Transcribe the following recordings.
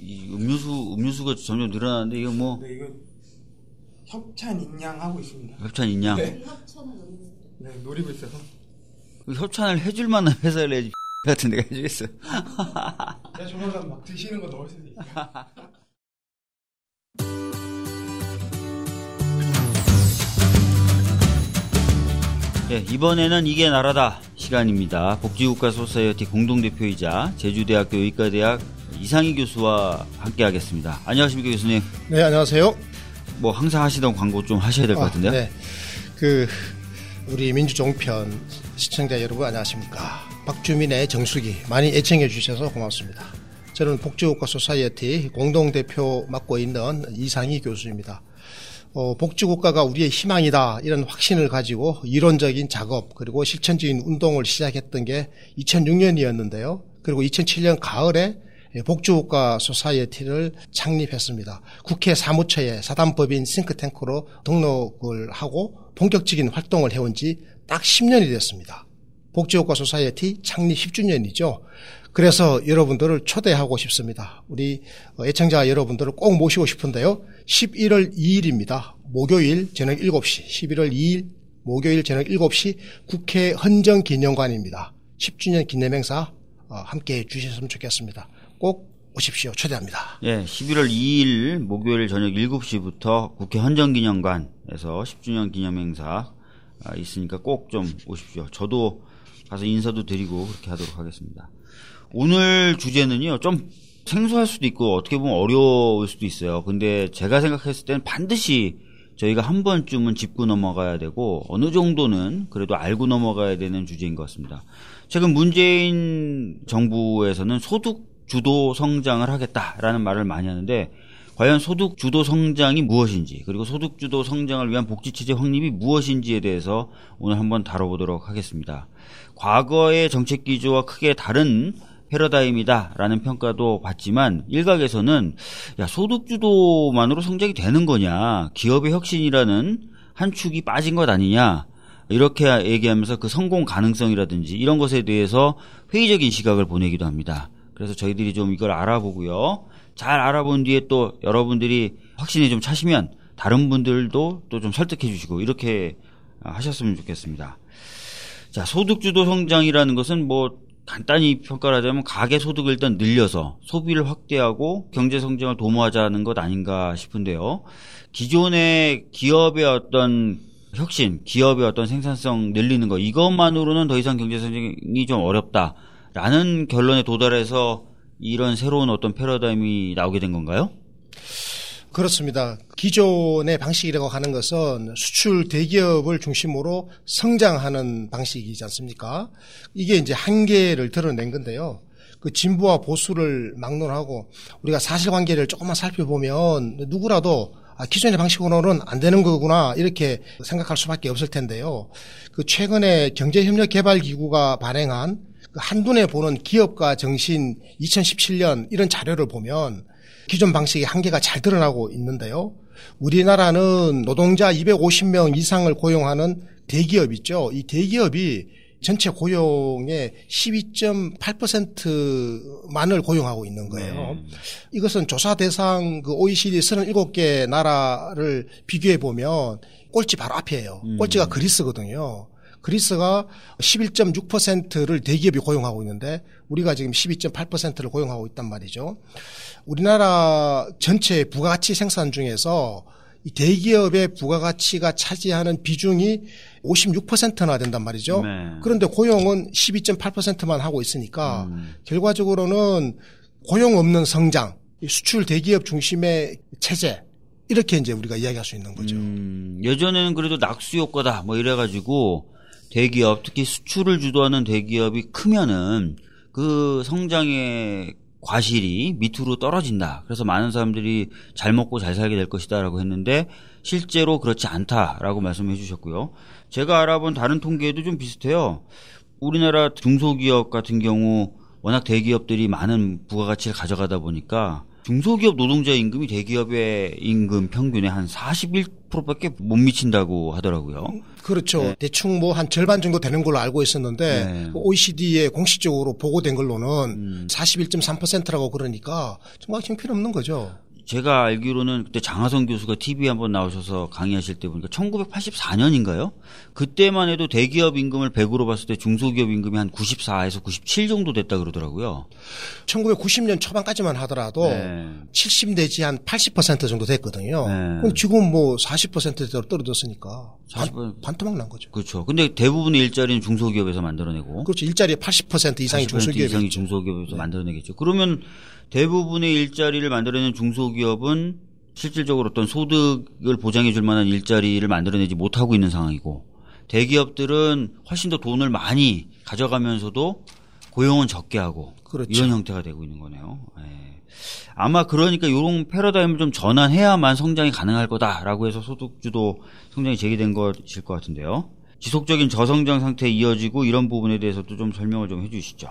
이 음료수 음료수가 점점 늘어나는데 이거 뭐 네, 이거 협찬 인양하고 있습니다. 협찬 있냐? 네. 네, 노리고 있어서. 그 협찬을 해줄 만한 회사를 해야지 같은 데가 해주겠어. 야, 조만간 막 드시는 거 넣을 수도 있어요. 예, 이번에는 이게 나라다 시간입니다. 복지국가 소사이어티 공동대표이자 제주대학교 의과대학 이상희 교수와 함께 하겠습니다. 안녕하십니까 교수님. 네, 안녕하세요. 뭐 항상 하시던 광고 좀 하셔야 될것 같은데요. 네. 그 우리 민주종편 시청자 여러분 안녕하십니까? 박주민의 정수기 많이 애청해 주셔서 고맙습니다. 저는 복지국가 소사이어티 공동대표 맡고 있는 이상희 교수입니다. 어, 복지국가가 우리의 희망이다 이런 확신을 가지고 이론적인 작업 그리고 실천적인 운동을 시작했던 게 2006년이었는데요. 그리고 2007년 가을에 복지국가 소사이어티를 창립했습니다. 국회 사무처에 사단법인 싱크탱크로 등록을 하고 본격적인 활동을 해온 지 딱 10년이 됐습니다. 복지국가 소사이어티 창립 10주년이죠. 그래서 여러분들을 초대하고 싶습니다. 우리 애청자 여러분들을 꼭 모시고 싶은데요. 11월 2일입니다. 목요일 저녁 7시, 11월 2일 목요일 저녁 7시 국회 헌정기념관입니다. 10주년 기념행사 함께 해 주셨으면 좋겠습니다. 꼭 오십시오. 초대합니다. 예, 11월 2일 목요일 저녁 7시부터 국회 헌정기념관에서 10주년 기념행사 있으니까 꼭 좀 오십시오. 저도 가서 인사도 드리고 그렇게 하도록 하겠습니다. 오늘 주제는요, 좀 생소할 수도 있고 어떻게 보면 어려울 수도 있어요. 근데 제가 생각했을 때는 반드시 저희가 한 번쯤은 짚고 넘어가야 되고 어느 정도는 그래도 알고 넘어가야 되는 주제인 것 같습니다. 최근 문재인 정부에서는 소득 주도 성장을 하겠다라는 말을 많이 하는데 과연 소득 주도 성장이 무엇인지 그리고 소득 주도 성장을 위한 복지 체제 확립이 무엇인지에 대해서 오늘 한번 다뤄보도록 하겠습니다. 과거의 정책 기조와 크게 다른 패러다임이다라는 평가도 받지만 일각에서는 야 소득 주도만으로 성장이 되는 거냐 기업의 혁신이라는 한 축이 빠진 것 아니냐 이렇게 얘기하면서 그 성공 가능성이라든지 이런 것에 대해서 회의적인 시각을 보내기도 합니다. 그래서 저희들이 좀 이걸 알아보고요. 잘 알아본 뒤에 또 여러분들이 확신에 좀 차시면 다른 분들도 또 좀 설득해 주시고 이렇게 하셨으면 좋겠습니다. 자, 소득주도 성장이라는 것은 뭐 간단히 평가를 하자면 가계 소득을 일단 늘려서 소비를 확대하고 경제 성장을 도모하자는 것 아닌가 싶은데요. 기존의 기업의 어떤 혁신, 기업의 어떤 생산성 늘리는 것 이것만으로는 더 이상 경제 성장이 좀 어렵다 라는 결론에 도달해서 이런 새로운 어떤 패러다임이 나오게 된 건가요? 그렇습니다. 기존의 방식이라고 하는 것은 수출 대기업을 중심으로 성장하는 방식이지 않습니까? 이게 이제 한계를 드러낸 건데요. 그 진보와 보수를 막론하고 우리가 사실관계를 조금만 살펴보면 누구라도 아, 기존의 방식으로는 안 되는 거구나 이렇게 생각할 수밖에 없을 텐데요. 그 최근에 경제협력개발기구가 발행한 그 한눈에 보는 기업가 정신 2017년 이런 자료를 보면 기존 방식의 한계가 잘 드러나고 있는데요. 우리나라는 노동자 250명 이상을 고용하는 대기업 있죠. 이 대기업이 전체 고용의 12.8%만을 고용하고 있는 거예요. 네. 이것은 조사 대상 그 OECD 37개 나라를 비교해 보면 꼴찌 바로 앞이에요. 음. 꼴찌가 그리스거든요. 그리스가 11.6%를 대기업이 고용하고 있는데 우리가 지금 12.8%를 고용하고 있단 말이죠. 우리나라 전체 부가가치 생산 중에서 이 대기업의 부가가치가 차지하는 비중이 56%나 된단 말이죠. 네. 그런데 고용은 12.8%만 하고 있으니까 음. 결과적으로는 고용 없는 성장, 수출 대기업 중심의 체제 이렇게 이제 우리가 이야기할 수 있는 거죠. 음, 예전에는 그래도 낙수 효과다 뭐 이래가지고 대기업 특히 수출을 주도하는 대기업이 크면은 그 성장의 과실이 밑으로 떨어진다. 그래서 많은 사람들이 잘 먹고 잘 살게 될 것이다라고 했는데 실제로 그렇지 않다라고 말씀해 주셨고요. 제가 알아본 다른 통계도 좀 비슷해요. 우리나라 중소기업 같은 경우 워낙 대기업들이 많은 부가가치를 가져가다 보니까 중소기업 노동자 임금이 대기업의 임금 평균의 한 41%밖에 못 미친다고 하더라고요. 그렇죠. 네. 대충 뭐 한 절반 정도 되는 걸로 알고 있었는데 네. OECD에 공식적으로 보고된 걸로는 음. 41.3%라고 그러니까 정말 형편없는 거죠. 제가 알기로는 그때 장하성 교수가 TV에 한번 나오셔서 강의하실 때 보니까 1984년인가요? 그때만 해도 대기업 임금을 100으로 봤을 때 중소기업 임금이 한 94에서 97 정도 됐다 그러더라고요. 1990년 초반까지만 하더라도 네. 70 내지 한 80% 정도 됐거든요. 네. 지금 뭐 40%대로 떨어졌으니까 40%... 반, 토막 난 거죠. 그렇죠. 근데 대부분의 일자리는 중소기업에서 만들어내고 그렇죠. 일자리의 80% 이상이 중소기업 이상이 중소기업에서 네. 만들어내겠죠. 그러면 대부분의 일자리를 만들어내는 중소기업은 실질적으로 어떤 소득을 보장해 줄 만한 일자리를 만들어내지 못하고 있는 상황이고 대기업들은 훨씬 더 돈을 많이 가져가면서도 고용은 적게 하고 그렇죠. 이런 형태가 되고 있는 거네요. 네. 아마 그러니까 이런 패러다임을 좀 전환해야만 성장이 가능할 거다라고 해서 소득주도 성장이 제기된 것일 것 같은데요. 지속적인 저성장 상태에 이어지고 이런 부분에 대해서도 좀 설명을 좀 해주시죠.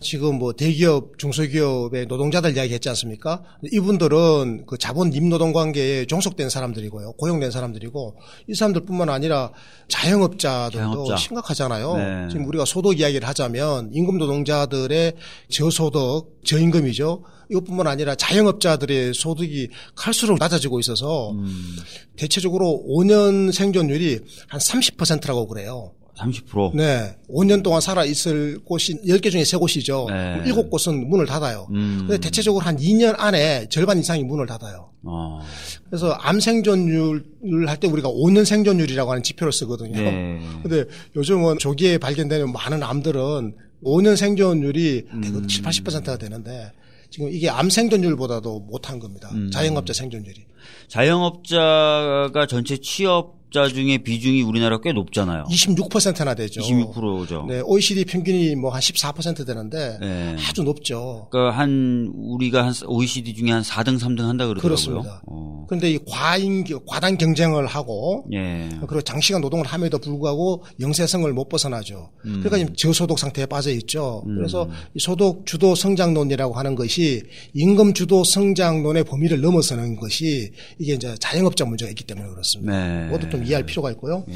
지금 뭐 대기업, 중소기업의 노동자들 이야기 했지 않습니까? 이분들은 그 자본 임노동 관계에 종속된 사람들이고요. 고용된 사람들이고 이 사람들뿐만 아니라 자영업자들도 자영업자. 심각하잖아요. 네. 지금 우리가 소득 이야기를 하자면 임금 노동자들의 저소득, 저임금이죠. 이것뿐만 아니라 자영업자들의 소득이 갈수록 낮아지고 있어서 음. 대체적으로 5년 생존율이 한 30%라고 그래요. 30%? 네. 5년 동안 살아 있을 곳이 10개 중에 3곳이죠. 네. 7곳은 문을 닫아요. 음. 근데 대체적으로 한 2년 안에 절반 이상이 문을 닫아요. 어. 그래서 암 생존율을 할 때 우리가 5년 생존율이라고 하는 지표를 쓰거든요. 네. 근데 요즘은 조기에 발견되는 많은 암들은 5년 생존율이 음. 7, 80%가 되는데 지금 이게 암 생존율보다도 못한 겁니다. 음. 자영업자 생존율이. 자영업자가 전체 취업 자영업자 중에 비중이 우리나라 꽤 높잖아요. 26%나 되죠. 26%죠. 네, OECD 평균이 뭐 한 14% 되는데 네. 아주 높죠. 그러니까 한 우리가 한 OECD 중에 한 4등, 3등 한다 그러더라고요. 그렇습니다. 어. 그런데 이 과잉 과당 경쟁을 하고 예. 그리고 장시간 노동을 함에도 불구하고 영세성을 못 벗어나죠. 음. 그러니까 지금 저소득 상태에 빠져 있죠. 음. 그래서 소득 주도 성장론이라고 하는 것이 임금 주도 성장론의 범위를 넘어서는 것이 이게 이제 자영업자 문제가 있기 때문에 그렇습니다. 네. 모두 좀 이해할 필요가 있고요. 음.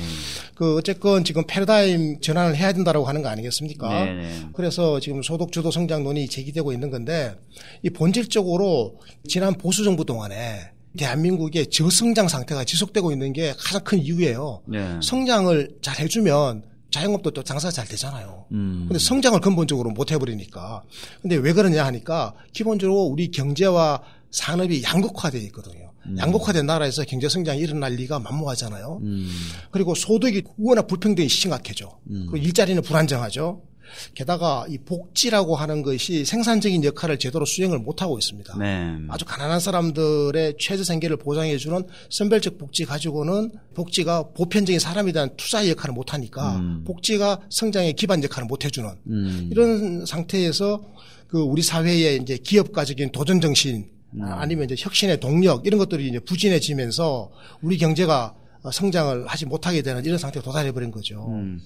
그 어쨌건 지금 패러다임 전환을 해야 된다라고 하는 거 아니겠습니까? 네. 그래서 지금 소득 주도 성장론이 제기되고 있는 건데 이 본질적으로 지난 보수 정부 동안에 대한민국의 저성장 상태가 지속되고 있는 게 가장 큰 이유예요. 네. 성장을 잘 해주면 자영업도 또 장사가 잘 되잖아요. 음. 근데 성장을 근본적으로 못 해버리니까. 근데 왜 그러냐 하니까 기본적으로 우리 경제와 산업이 양극화되어 있거든요. 음. 양극화된 나라에서 경제 성장이 일어날 리가 만무하잖아요. 음. 그리고 소득이 워낙 불평등이 심각해져. 음. 그리고 일자리는 불안정하죠. 게다가 이 복지라고 하는 것이 생산적인 역할을 제대로 수행을 못하고 있습니다. 네. 아주 가난한 사람들의 최저 생계를 보장해주는 선별적 복지 가지고는 복지가 보편적인 사람에 대한 투자의 역할을 못하니까 음. 복지가 성장의 기반 역할을 못해주는 음. 이런 상태에서 그 우리 사회의 이제 기업가적인 도전 정신 음. 아니면 이제 혁신의 동력 이런 것들이 이제 부진해지면서 우리 경제가 성장을 하지 못하게 되는 이런 상태에 도달해 버린 거죠. 음.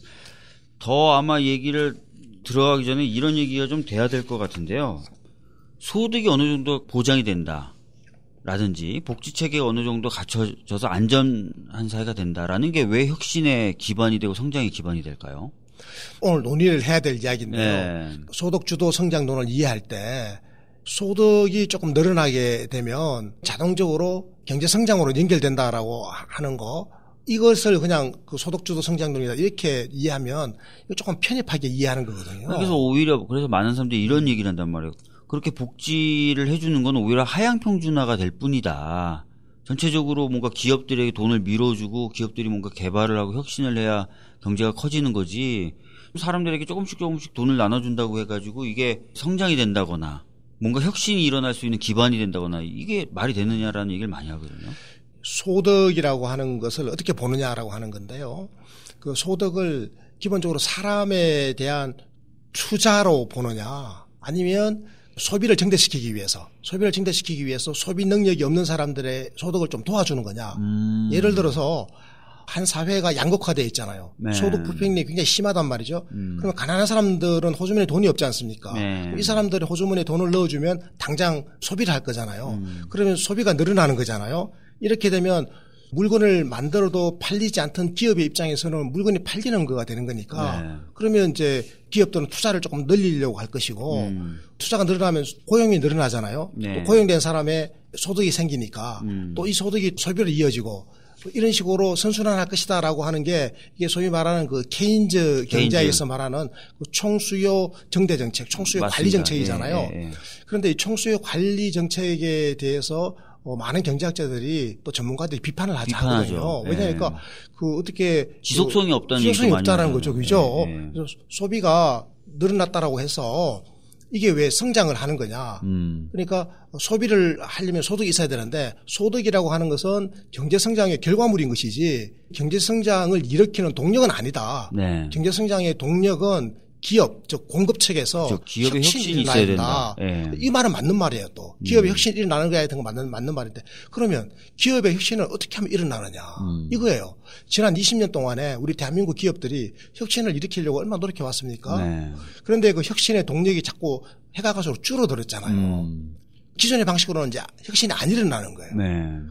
더 아마 얘기를 들어가기 전에 이런 얘기가 좀 돼야 될 것 같은데요. 소득이 어느 정도 보장이 된다. 라든지 복지 체계가 어느 정도 갖춰져서 안전한 사회가 된다라는 게 왜 혁신의 기반이 되고 성장의 기반이 될까요? 오늘 논의를 해야 될 이야기인데요. 네. 소득 주도 성장론을 이해할 때 소득이 조금 늘어나게 되면 자동적으로 경제 성장으로 연결된다라고 하는 거 이것을 그냥 그 소득주도 성장론이다 이렇게 이해하면 조금 편협하게 이해하는 거거든요. 그래서 오히려 그래서 많은 사람들이 이런 얘기를 한단 말이에요. 그렇게 복지를 해주는 건 오히려 하향 평준화가 될 뿐이다. 전체적으로 뭔가 기업들에게 돈을 밀어주고 기업들이 뭔가 개발을 하고 혁신을 해야 경제가 커지는 거지. 사람들에게 조금씩 조금씩 돈을 나눠준다고 해가지고 이게 성장이 된다거나 뭔가 혁신이 일어날 수 있는 기반이 된다거나 이게 말이 되느냐라는 얘기를 많이 하거든요. 소득이라고 하는 것을 어떻게 보느냐라고 하는 건데요. 그 소득을 기본적으로 사람에 대한 투자로 보느냐 아니면 소비를 증대시키기 위해서 소비를 증대시키기 위해서 소비 능력이 없는 사람들의 소득을 좀 도와주는 거냐. 음. 예를 들어서 한 사회가 양극화돼 있잖아요. 네. 소득 불평등이 굉장히 심하단 말이죠. 음. 그러면 가난한 사람들은 호주머니에 돈이 없지 않습니까? 네. 이 사람들이 호주머니에 돈을 넣어주면 당장 소비를 할 거잖아요. 음. 그러면 소비가 늘어나는 거잖아요. 이렇게 되면 물건을 만들어도 팔리지 않던 기업의 입장에서는 물건이 팔리는 거가 되는 거니까 네. 그러면 이제 기업들은 투자를 조금 늘리려고 할 것이고 음. 투자가 늘어나면 고용이 늘어나잖아요. 네. 또 고용된 사람의 소득이 생기니까 음. 또이 소득이 소비로 이어지고 이런 식으로 선순환할 것이다라고 하는 게 이게 소위 말하는 그 케인즈 경제에서 말하는 그 총수요 정대 정책, 총수요 맞습니다. 관리 정책이잖아요. 예, 예. 그런데 이 총수요 관리 정책에 대해서 어, 많은 경제학자들이 또 전문가들이 비판을 하지 비판하죠. 않거든요. 예. 왜냐하니까 그 어떻게 지속성이 그 없다는 지속성이 얘기도 많이 없다라는 거죠. 그죠? 예, 예. 소비가 늘어났다라고 해서 이게 왜 성장을 하는 거냐? 음. 그러니까 소비를 하려면 소득이 있어야 되는데 소득이라고 하는 것은 경제 성장의 결과물인 것이지 경제 성장을 일으키는 동력은 아니다. 네. 경제 성장의 동력은 기업, 즉 공급 측에서 저 기업의 혁신이 일어나야 있어야 된다. 예. 이 말은 맞는 말이에요. 또 기업의 혁신이 일어나는 거야 되는 거 맞는 맞는 말인데 그러면 기업의 혁신을 어떻게 하면 일어나느냐 음. 이거예요. 지난 20년 동안에 우리 대한민국 기업들이 혁신을 일으키려고 얼마나 노력해 왔습니까? 네. 그런데 그 혁신의 동력이 자꾸 해가 갈수록 줄어들었잖아요. 음. 기존의 방식으로는 이제 혁신이 안 일어나는 거예요. 네.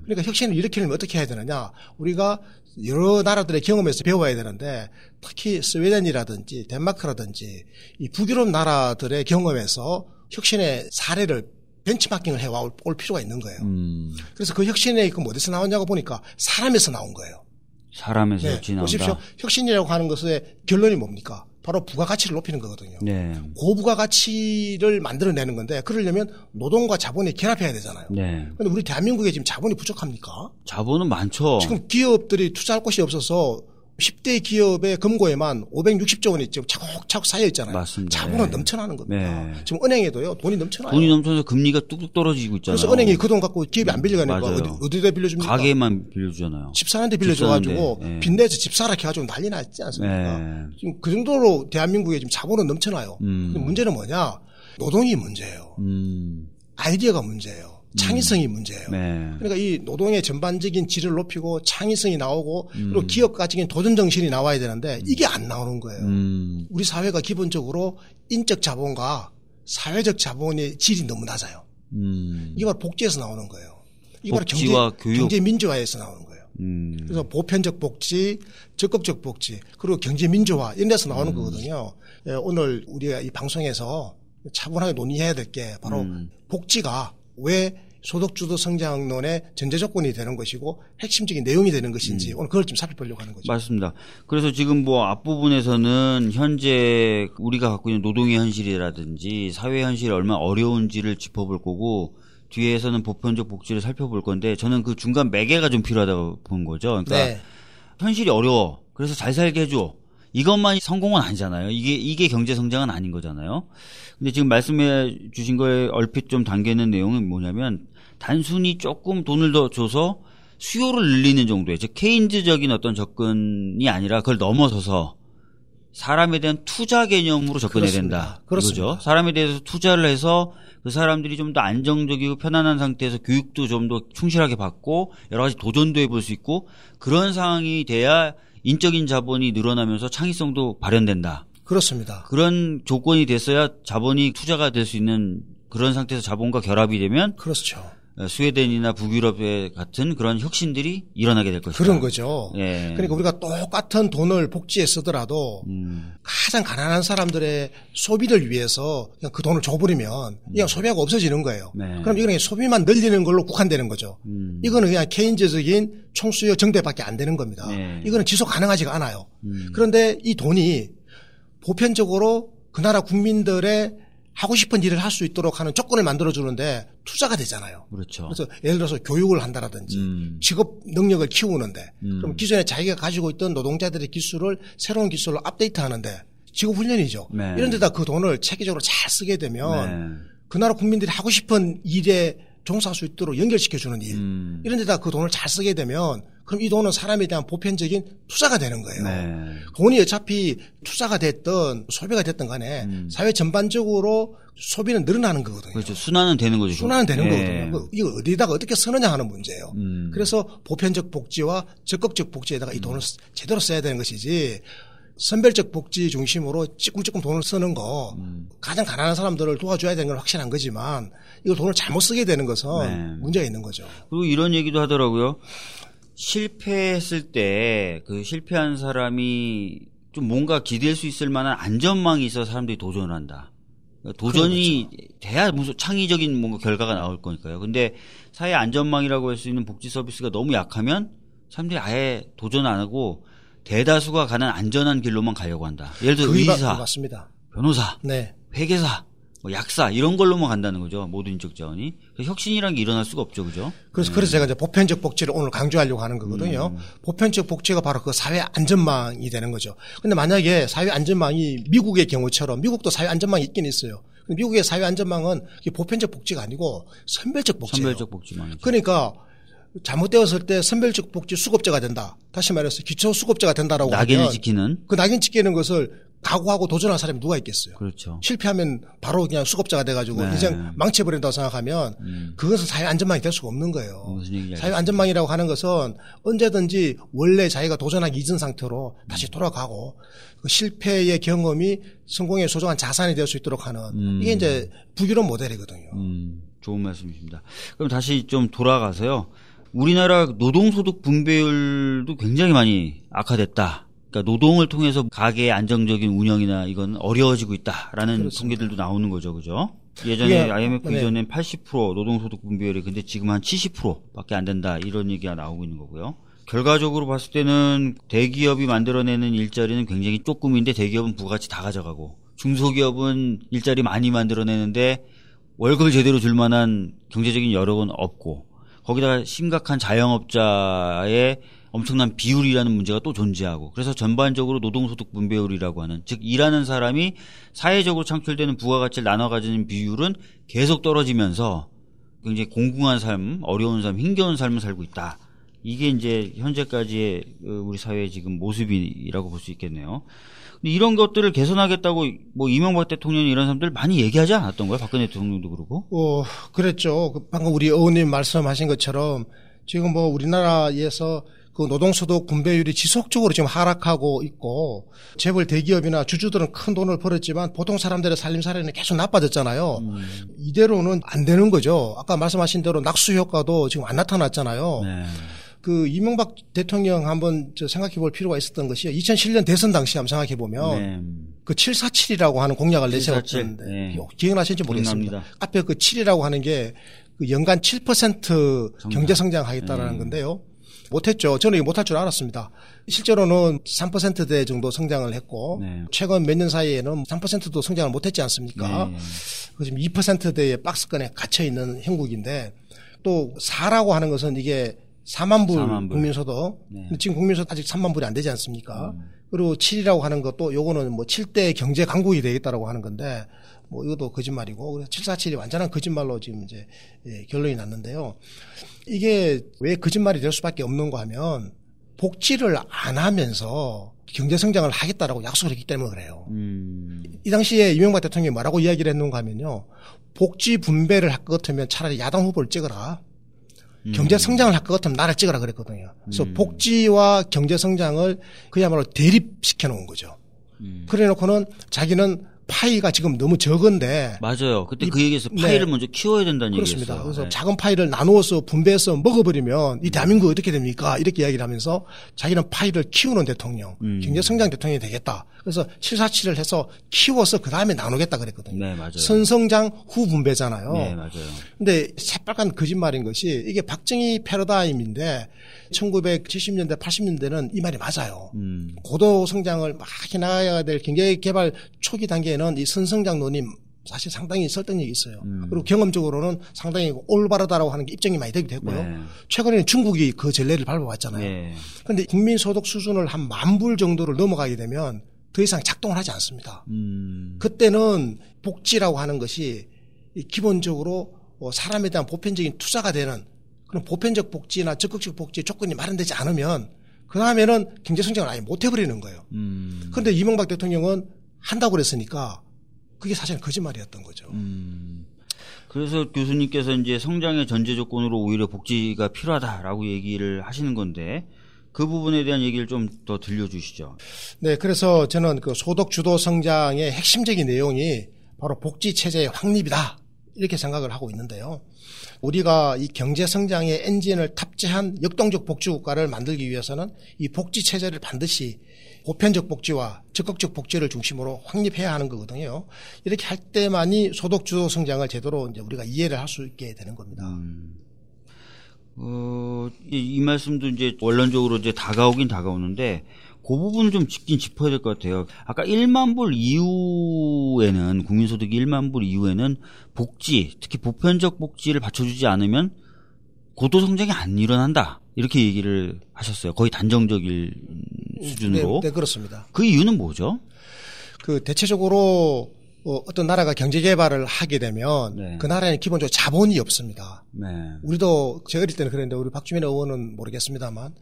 그러니까 혁신을 일으키려면 어떻게 해야 되느냐? 우리가 여러 나라들의 경험에서 배워야 되는데 특히 스웨덴이라든지 덴마크라든지 이 북유럽 나라들의 경험에서 혁신의 사례를 벤치마킹을 해와 올 필요가 있는 거예요. 음. 그래서 그 혁신의 그 어디서 나왔냐고 보니까 사람에서 나온 거예요. 사람에서 네, 지나온다. 보십시오. 혁신이라고 하는 것의 결론이 뭡니까? 바로 부가가치를 높이는 거거든요. 네. 고부가가치를 만들어내는 건데 그러려면 노동과 자본이 결합해야 되잖아요. 네. 근데 우리 대한민국에 지금 자본이 부족합니까? 자본은 많죠. 지금 기업들이 투자할 곳이 없어서 10대 기업의 금고에만 560조 원이 지금 차곡차곡 쌓여 있잖아요. 맞습니다. 자본은 네. 넘쳐나는 겁니다. 네. 지금 은행에도요 돈이 넘쳐나요. 돈이 넘쳐서 금리가 뚝뚝 떨어지고 있잖아요. 그래서 은행이 그 돈 갖고 기업이 안 빌려가니까. 어디, 어디다 빌려줍니까? 가게만 빌려주잖아요. 집 사는데 빌려줘가지고 예. 빚내서 집 사라 해가지고 난리 났지 않습니까? 네. 지금 그 정도로 대한민국에 지금 자본은 넘쳐나요. 음. 문제는 뭐냐? 노동이 문제예요. 음. 아이디어가 문제예요. 창의성이 문제예요. 네. 그러니까 이 노동의 전반적인 질을 높이고 창의성이 나오고 음. 그리고 기업가 적인 도전 정신이 나와야 되는데 이게 안 나오는 거예요. 음. 우리 사회가 기본적으로 인적 자본과 사회적 자본의 질이 너무 낮아요. 음. 이게 바로 복지에서 나오는 거예요. 이게 바로 경제, 교육. 경제 민주화에서 나오는 거예요. 음. 그래서 보편적 복지, 적극적 복지, 그리고 경제 민주화 이런 데서 나오는 거거든요. 예, 오늘 우리가 이 방송에서 차분하게 논의해야 될 게 바로 음. 복지가 왜 소득주도 성장론의 전제 조건이 되는 것이고 핵심적인 내용이 되는 것인지 오늘 그걸 좀 살펴보려고 하는 거죠. 맞습니다. 그래서 지금 뭐 앞부분에서는 현재 우리가 갖고 있는 노동의 현실이라든지 사회 현실이 얼마나 어려운지를 짚어볼 거고 뒤에서는 보편적 복지를 살펴볼 건데 저는 그 중간 매개가 좀 필요하다고 본 거죠. 그러니까 네. 현실이 어려워. 그래서 잘 살게 해줘. 이것만이 성공은 아니잖아요. 이게 이게 경제 성장은 아닌 거잖아요. 근데 지금 말씀해 주신 거에 얼핏 좀 담기는 내용은 뭐냐면 단순히 조금 돈을 더 줘서 수요를 늘리는 정도의 즉 케인즈적인 어떤 접근이 아니라 그걸 넘어서서 사람에 대한 투자 개념으로 접근해야 그렇습니다. 된다. 그렇습니다. 이거죠. 사람에 대해서 투자를 해서 그 사람들이 좀 더 안정적이고 편안한 상태에서 교육도 좀 더 충실하게 받고 여러 가지 도전도 해볼 수 있고 그런 상황이 돼야 인적인 자본이 늘어나면서 창의성도 발현된다. 그렇습니다. 그런 조건이 됐어야 자본이 투자가 될 수 있는 그런 상태에서 자본과 결합이 되면 그렇죠. 어, 스웨덴이나 북유럽의 같은 그런 혁신들이 일어나게 될 것이다. 그런 거죠. 예. 그러니까 우리가 똑같은 돈을 복지에 쓰더라도 음, 가장 가난한 사람들의 소비를 위해서 그냥 그 돈을 줘버리면 그냥 소비하고 없어지는 거예요. 네. 그럼 이거는 소비만 늘리는 걸로 국한되는 거죠. 음. 이거는 그냥 케인즈적인 총수요 정대밖에 안 되는 겁니다. 네. 이거는 지속 가능하지가 않아요. 음. 그런데 이 돈이 보편적으로 그 나라 국민들의 하고 싶은 일을 할 수 있도록 하는 조건을 만들어 주는데 투자가 되잖아요. 그렇죠. 그래서 예를 들어서 교육을 한다라든지 음. 직업 능력을 키우는데 음. 그럼 기존에 자기가 가지고 있던 노동자들의 기술을 새로운 기술로 업데이트 하는데 직업 훈련이죠. 네. 이런 데다 그 돈을 체계적으로 잘 쓰게 되면 네. 그 나라 국민들이 하고 싶은 일에 종사할 수 있도록 연결시켜 주는 일. 음. 이런 데다 그 돈을 잘 쓰게 되면 그럼 이 돈은 사람에 대한 보편적인 투자가 되는 거예요. 네. 돈이 어차피 투자가 됐든 소비가 됐든 간에 음. 사회 전반적으로 소비는 늘어나는 거거든요. 그렇죠. 순환은 되는 거죠. 순환은 되는 예. 거거든요. 그 이거 어디다가 어떻게 쓰느냐 하는 문제예요. 음. 그래서 보편적 복지와 적극적 복지에다가 이 돈을 쓰- 제대로 써야 되는 것이지 선별적 복지 중심으로 찌끔찌끔 돈을 쓰는 거 음. 가장 가난한 사람들을 도와줘야 되는 건 확실한 거지만 이걸 돈을 잘못 쓰게 되는 것은 네. 문제가 있는 거죠. 그리고 이런 얘기도 하더라고요. 실패했을 때 그 실패한 사람이 좀 뭔가 기댈 수 있을 만한 안전망이 있어 서 사람들이 도전을 한다. 그러니까 도전이 돼야 무슨 창의적인 뭔가 결과가 나올 거니까요. 근데 사회 안전망이라고 할 수 있는 복지 서비스가 너무 약하면 사람들이 아예 도전 안 하고 대다수가 가는 안전한 길로만 가려고 한다. 예를 들어 바- 의사, 맞습니다. 변호사, 네. 회계사, 뭐 약사 이런 걸로만 간다는 거죠. 모든 인적 자원이. 혁신이라는 게 일어날 수가 없죠. 그죠? 그래서 그래서 제가 이제 보편적 복지를 오늘 강조하려고 하는 거거든요. 음. 보편적 복지가 바로 그 사회 안전망이 되는 거죠. 근데 만약에 사회 안전망이 미국의 경우처럼 미국도 사회 안전망이 있긴 있어요. 근데 미국의 사회 안전망은 보편적 복지가 아니고 선별적 복지예요. 선별적 복지망이죠. 그러니까 잘못되었을 때 선별적 복지 수급자가 된다. 다시 말해서 기초 수급자가 된다라고 낙인을 하면 지키는 그 낙인 찍히는 것을 각오하고 도전할 사람이 누가 있겠어요. 그렇죠. 실패하면 바로 그냥 수급자가 돼가지고 네. 인생 망쳐버린다고 생각하면 음. 그것은 사회 안전망이 될 수가 없는 거예요. 무슨 사회 안전망이라고 하는 것은 언제든지 원래 자기가 도전하기 이전 상태로 다시 돌아가고 그 실패의 경험이 성공의 소중한 자산이 될 수 있도록 하는 음. 이게 이제 북유럽 모델이거든요. 음, 좋은 말씀이십니다. 그럼 다시 좀 돌아가서요. 우리나라 노동소득 분배율도 굉장히 많이 악화됐다. 그러니까 노동을 통해서 가게의 안정적인 운영이나 이건 어려워지고 있다라는 그렇습니다. 통계들도 나오는 거죠, 그죠? 예전에 이게- IMF 네. 이전엔 80% 노동소득 분배율이 근데 지금 한 70%밖에 안 된다 이런 얘기가 나오고 있는 거고요. 결과적으로 봤을 때는 대기업이 만들어내는 일자리는 굉장히 조금인데 대기업은 부가치 다 가져가고 중소기업은 일자리 많이 만들어내는데 월급을 제대로 줄 만한 경제적인 여력은 없고 거기다가 심각한 자영업자의 엄청난 비율이라는 문제가 또 존재하고 그래서 전반적으로 노동소득 분배율이라고 하는 즉 일하는 사람이 사회적으로 창출되는 부가가치를 나눠 가지는 비율은 계속 떨어지면서 굉장히 공공한 삶, 어려운 삶, 힘겨운 삶을 살고 있다. 이게 이제 현재까지의 어, 우리 사회의 지금 모습이라고 볼 수 있겠네요. 이런 것들을 개선하겠다고 뭐 이명박 대통령이 이런 사람들 많이 얘기하지 않았던 거예요? 박근혜 대통령도 그러고. 어, 그랬죠. 그 방금 우리 의원님 말씀하신 것처럼 지금 뭐 우리나라에서 그 노동소득 분배율이 지속적으로 지금 하락하고 있고 재벌 대기업이나 주주들은 큰 돈을 벌었지만 보통 사람들의 살림살이는 계속 나빠졌잖아요. 이대로는 안 되는 거죠. 아까 말씀하신 대로 낙수 효과도 지금 안 나타났잖아요. 네. 그 이명박 대통령 한번 저 생각해 볼 필요가 있었던 것이 2007년 대선 당시 한번 생각해 보면 네. 그 747이라고 하는 공약을 747, 내세웠는데 네. 기억나시는지 모르겠습니다. 기억납니다. 앞에 그 7이라고 하는 게 그 연간 7% 경제 성장하겠다라는 네. 건데요. 못했죠. 저는 못할 줄 알았습니다. 실제로는 3%대 정도 성장을 했고 네. 최근 몇 년 사이에는 3%도 성장을 못했지 않습니까? 네. 그 지금 2%대의 박스권에 갇혀 있는 형국인데 또 4라고 하는 것은 이게 4만 불 4만 불. 국민소득. 네. 지금 국민소득 아직 3만 불이 안 되지 않습니까? 그리고 7이라고 하는 것도 요거는 뭐 7대 경제 강국이 되겠다라고 하는 건데 뭐 이것도 거짓말이고 그래서 747이 완전한 거짓말로 지금 이제 예, 결론이 났는데요. 이게 왜 거짓말이 될 수밖에 없는가 하면 복지를 안 하면서 경제 성장을 하겠다라고 약속을 했기 때문에 그래요. 음. 이 당시에 이명박 대통령이 뭐라고 이야기를 했는가 하면요. 복지 분배를 할 것 같으면 차라리 야당 후보를 찍어라. 경제 성장을 할 것 같으면 나를 찍어라 그랬거든요. 그래서 복지와 경제 성장을 그야말로 대립시켜 놓은 거죠. 음. 그래 놓고는 자기는 파이가 지금 너무 적은데 맞아요. 그때 이- 그 얘기에서 네. 파일을 먼저 키워야 된다는 그렇습니다. 얘기였어요. 그래서 네. 작은 파이를 나누어서 분배해서 먹어버리면 이 대한민국 어떻게 됩니까? 이렇게 이야기를 하면서 자기는 파이를 키우는 대통령, 음. 경제 성장 대통령이 되겠다. 그래서 747을 해서 키워서 그 다음에 나누겠다 그랬거든요. 네, 맞아요. 선성장 후 분배잖아요. 네, 맞아요. 근데 새빨간 거짓말인 것이 이게 박정희 패러다임인데 1970년대, 80년대는 이 말이 맞아요. 음. 고도 성장을 막 해나가야 될 경제 개발 초기 단계에 는 이 선성장론이 사실 상당히 설득력이 있어요. 그리고 경험적으로는 상당히 올바르다라고 하는 게 입증이 많이 되기도 했고요. 네. 최근에는 중국이 그 전례를 밟아왔잖아요. 네. 그런데 국민소득 수준을 한 만 불 정도를 넘어가게 되면 더 이상 작동을 하지 않습니다. 음. 그때는 복지라고 하는 것이 이 기본적으로 어, 사람에 대한 보편적인 투자가 되는 그럼 보편적 복지나 적극적 복지 조건이 마련되지 않으면 그 다음에는 경제 성장을 아예 못 해버리는 거예요. 음. 그런데 이명박 대통령은 한다고 그랬으니까 그게 사실은 거짓말이었던 거죠. 음. 그래서 교수님께서 이제 성장의 전제 조건으로 오히려 복지가 필요하다라고 얘기를 하시는 건데 그 부분에 대한 얘기를 좀 더 들려주시죠. 네, 그래서 저는 그 소득 주도 성장의 핵심적인 내용이 바로 복지 체제의 확립이다 이렇게 생각을 하고 있는데요. 우리가 이 경제 성장의 엔진을 탑재한 역동적 복지 국가를 만들기 위해서는 이 복지 체제를 반드시 보편적 복지와 적극적 복지를 중심으로 확립해야 하는 거거든요. 이렇게 할 때만이 소득 주도 성장을 제대로 이제 우리가 이해를 할 수 있게 되는 겁니다. 음. 어, 이, 이, 말씀도 이제 원론적으로 이제 다가오긴 다가오는데 그 부분을 좀 짚긴 짚어야 될 것 같아요. 아까 1만 불 이후에는 국민소득이 1만 불 이후에는 복지, 특히 보편적 복지를 받쳐주지 않으면 고도 성장이 안 일어난다. 이렇게 얘기를 하셨어요. 거의 단정적일 수준으로. 네, 네 그렇습니다. 그 이유는 뭐죠? 그 대체적으로 어, 어떤 나라가 경제 개발을 하게 되면 네. 그 나라에는 기본적으로 자본이 없습니다. 네. 우리도 제가 어릴 때는 그랬는데 우리 박주민 의원은 모르겠습니다만